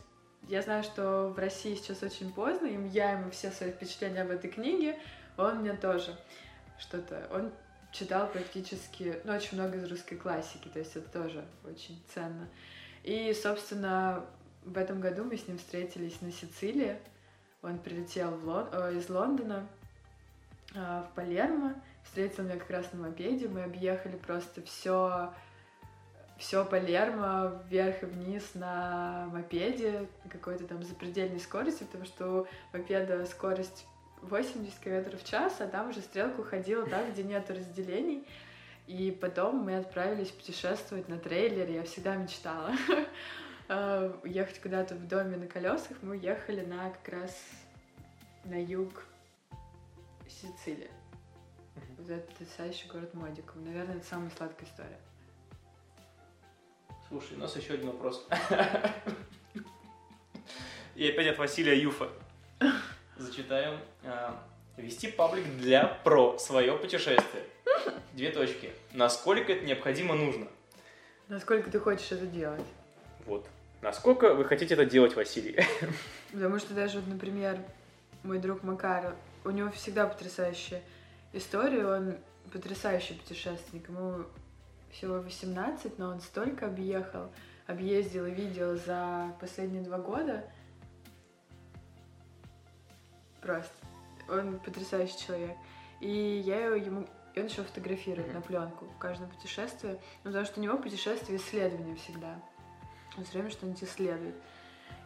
Я знаю, что в России сейчас очень поздно, и я ему все свои впечатления об этой книге, он мне тоже что-то... Он читал практически, ну, очень много из русской классики, то есть это тоже очень ценно. И, собственно, в этом году мы с ним встретились на Сицилии. Он прилетел в Лон... э, из Лондона в Палермо, встретил меня как раз на мопеде. Мы объехали просто все все Палермо вверх и вниз на мопеде какой-то там запредельной скорости, потому что у мопеда скорость 80 км в час, а там уже стрелка уходила там, где нет разделений. И потом мы отправились путешествовать на трейлере. Я всегда мечтала [LAUGHS] э, ехать куда-то в доме на колесах. Мы уехали на как раз на юг Сицилии. Вот этот потрясающий город Модиков. Наверное, это самая сладкая история. Слушай, у нас еще один вопрос. И опять от Василия Юфа. Зачитаем. А, вести паблик для про свое путешествие. Две точки. Насколько это необходимо нужно? Насколько ты хочешь это делать? Вот. Насколько вы хотите это делать, Василий? Потому что даже, вот, например, мой друг Макар, у него всегда потрясающая история, он потрясающий путешественник. Ему всего 18, но он столько объехал, объездил и видел за последние два года. Просто. Он потрясающий человек. И я ему... И он еще фотографирует mm-hmm. на пленку в каждом путешествии. Ну, потому что у него путешествие исследования всегда. Он все время что-нибудь исследует.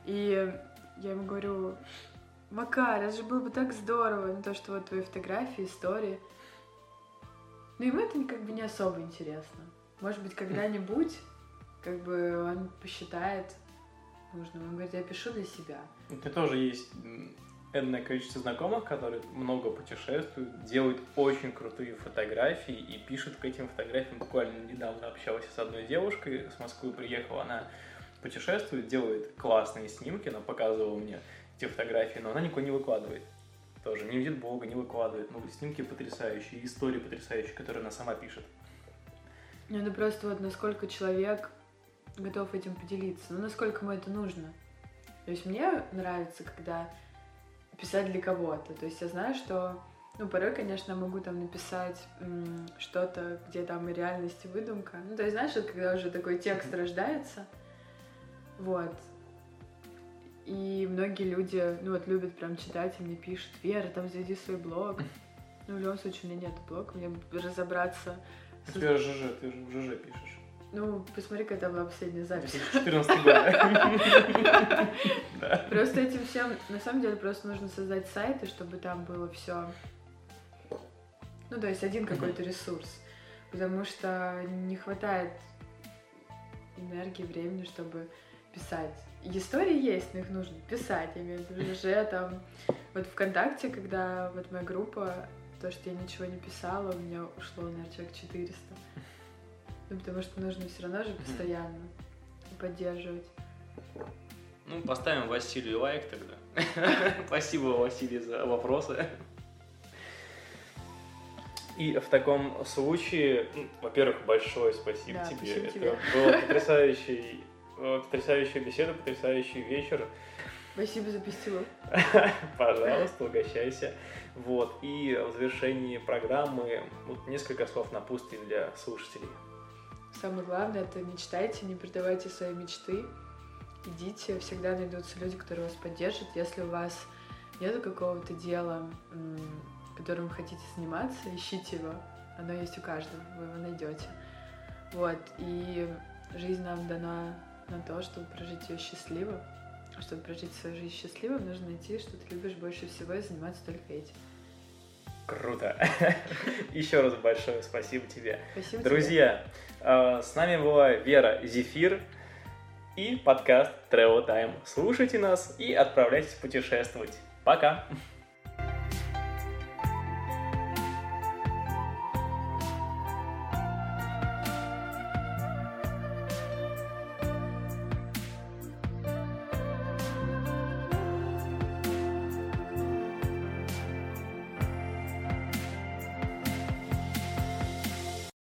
И я ему говорю, Макар, это же было бы так здорово, ну то, что вот твои фотографии, истории. Но ему это как бы не особо интересно. Может быть, когда-нибудь, как бы он посчитает нужным. Он говорит, я пишу для себя. Это тоже есть энное количество знакомых, которые много путешествуют, делают очень крутые фотографии и пишут к этим фотографиям. Буквально недавно общалась с одной девушкой, с Москвы приехала, она путешествует, делает классные снимки, она показывала мне эти фотографии, но она никуда не выкладывает. Тоже не видит Бога, не выкладывает. Ну, снимки потрясающие, истории потрясающие, которые она сама пишет. Ну, это просто вот насколько человек готов этим поделиться, ну, насколько ему это нужно. То есть мне нравится, когда писать для кого-то. То есть я знаю, что, ну, порой, конечно, могу там написать м- что-то, где там и реальность, и выдумка. Ну, то есть, знаешь, вот когда уже такой текст рождается, вот. И многие люди, ну вот, любят прям читать и мне пишут, Вера, там заведи свой блог. [LAUGHS] Ну, в любом случае, у меня нет блога, мне бы разобраться. У тебя ЖЖ, ты же в ЖЖ пишешь. Ну, посмотри, когда была последняя запись. 2014 год. [LAUGHS] Просто этим всем, на самом деле, просто нужно создать сайты, чтобы там было все. Ну, то есть один какой-то ресурс. Потому что не хватает энергии, времени, чтобы писать. Истории есть, но их нужно писать. Я имею в виду уже там... Вот ВКонтакте, когда вот моя группа, то, что я ничего не писала, у меня ушло, наверное, человек 400. Ну, потому что нужно все равно же постоянно поддерживать. Ну, поставим Василию лайк тогда. [LAUGHS] Спасибо, Василий, за вопросы. И в таком случае, ну, во-первых, большое спасибо да, тебе. Это тебе. было потрясающий потрясающая беседа, потрясающий вечер. Спасибо за пистилу. [LAUGHS] Пожалуйста, угощайся. Вот. И в завершении программы вот несколько слов напутствий для слушателей. Самое главное это мечтайте, не предавайте свои мечты. идите, всегда найдутся люди, которые вас поддержат. Если у вас нет какого-то дела, которым вы хотите заниматься, ищите его. Оно есть у каждого, вы его найдете. Вот, и жизнь нам дана на то, чтобы прожить ее счастливо. А чтобы прожить свою жизнь счастливо, нужно найти, что ты любишь больше всего и заниматься только этим. Круто. [LAUGHS] Еще раз большое спасибо тебе. Спасибо Друзья, тебе. Э, с нами была Вера Зефир и подкаст Travel Time. Слушайте нас и отправляйтесь путешествовать. Пока!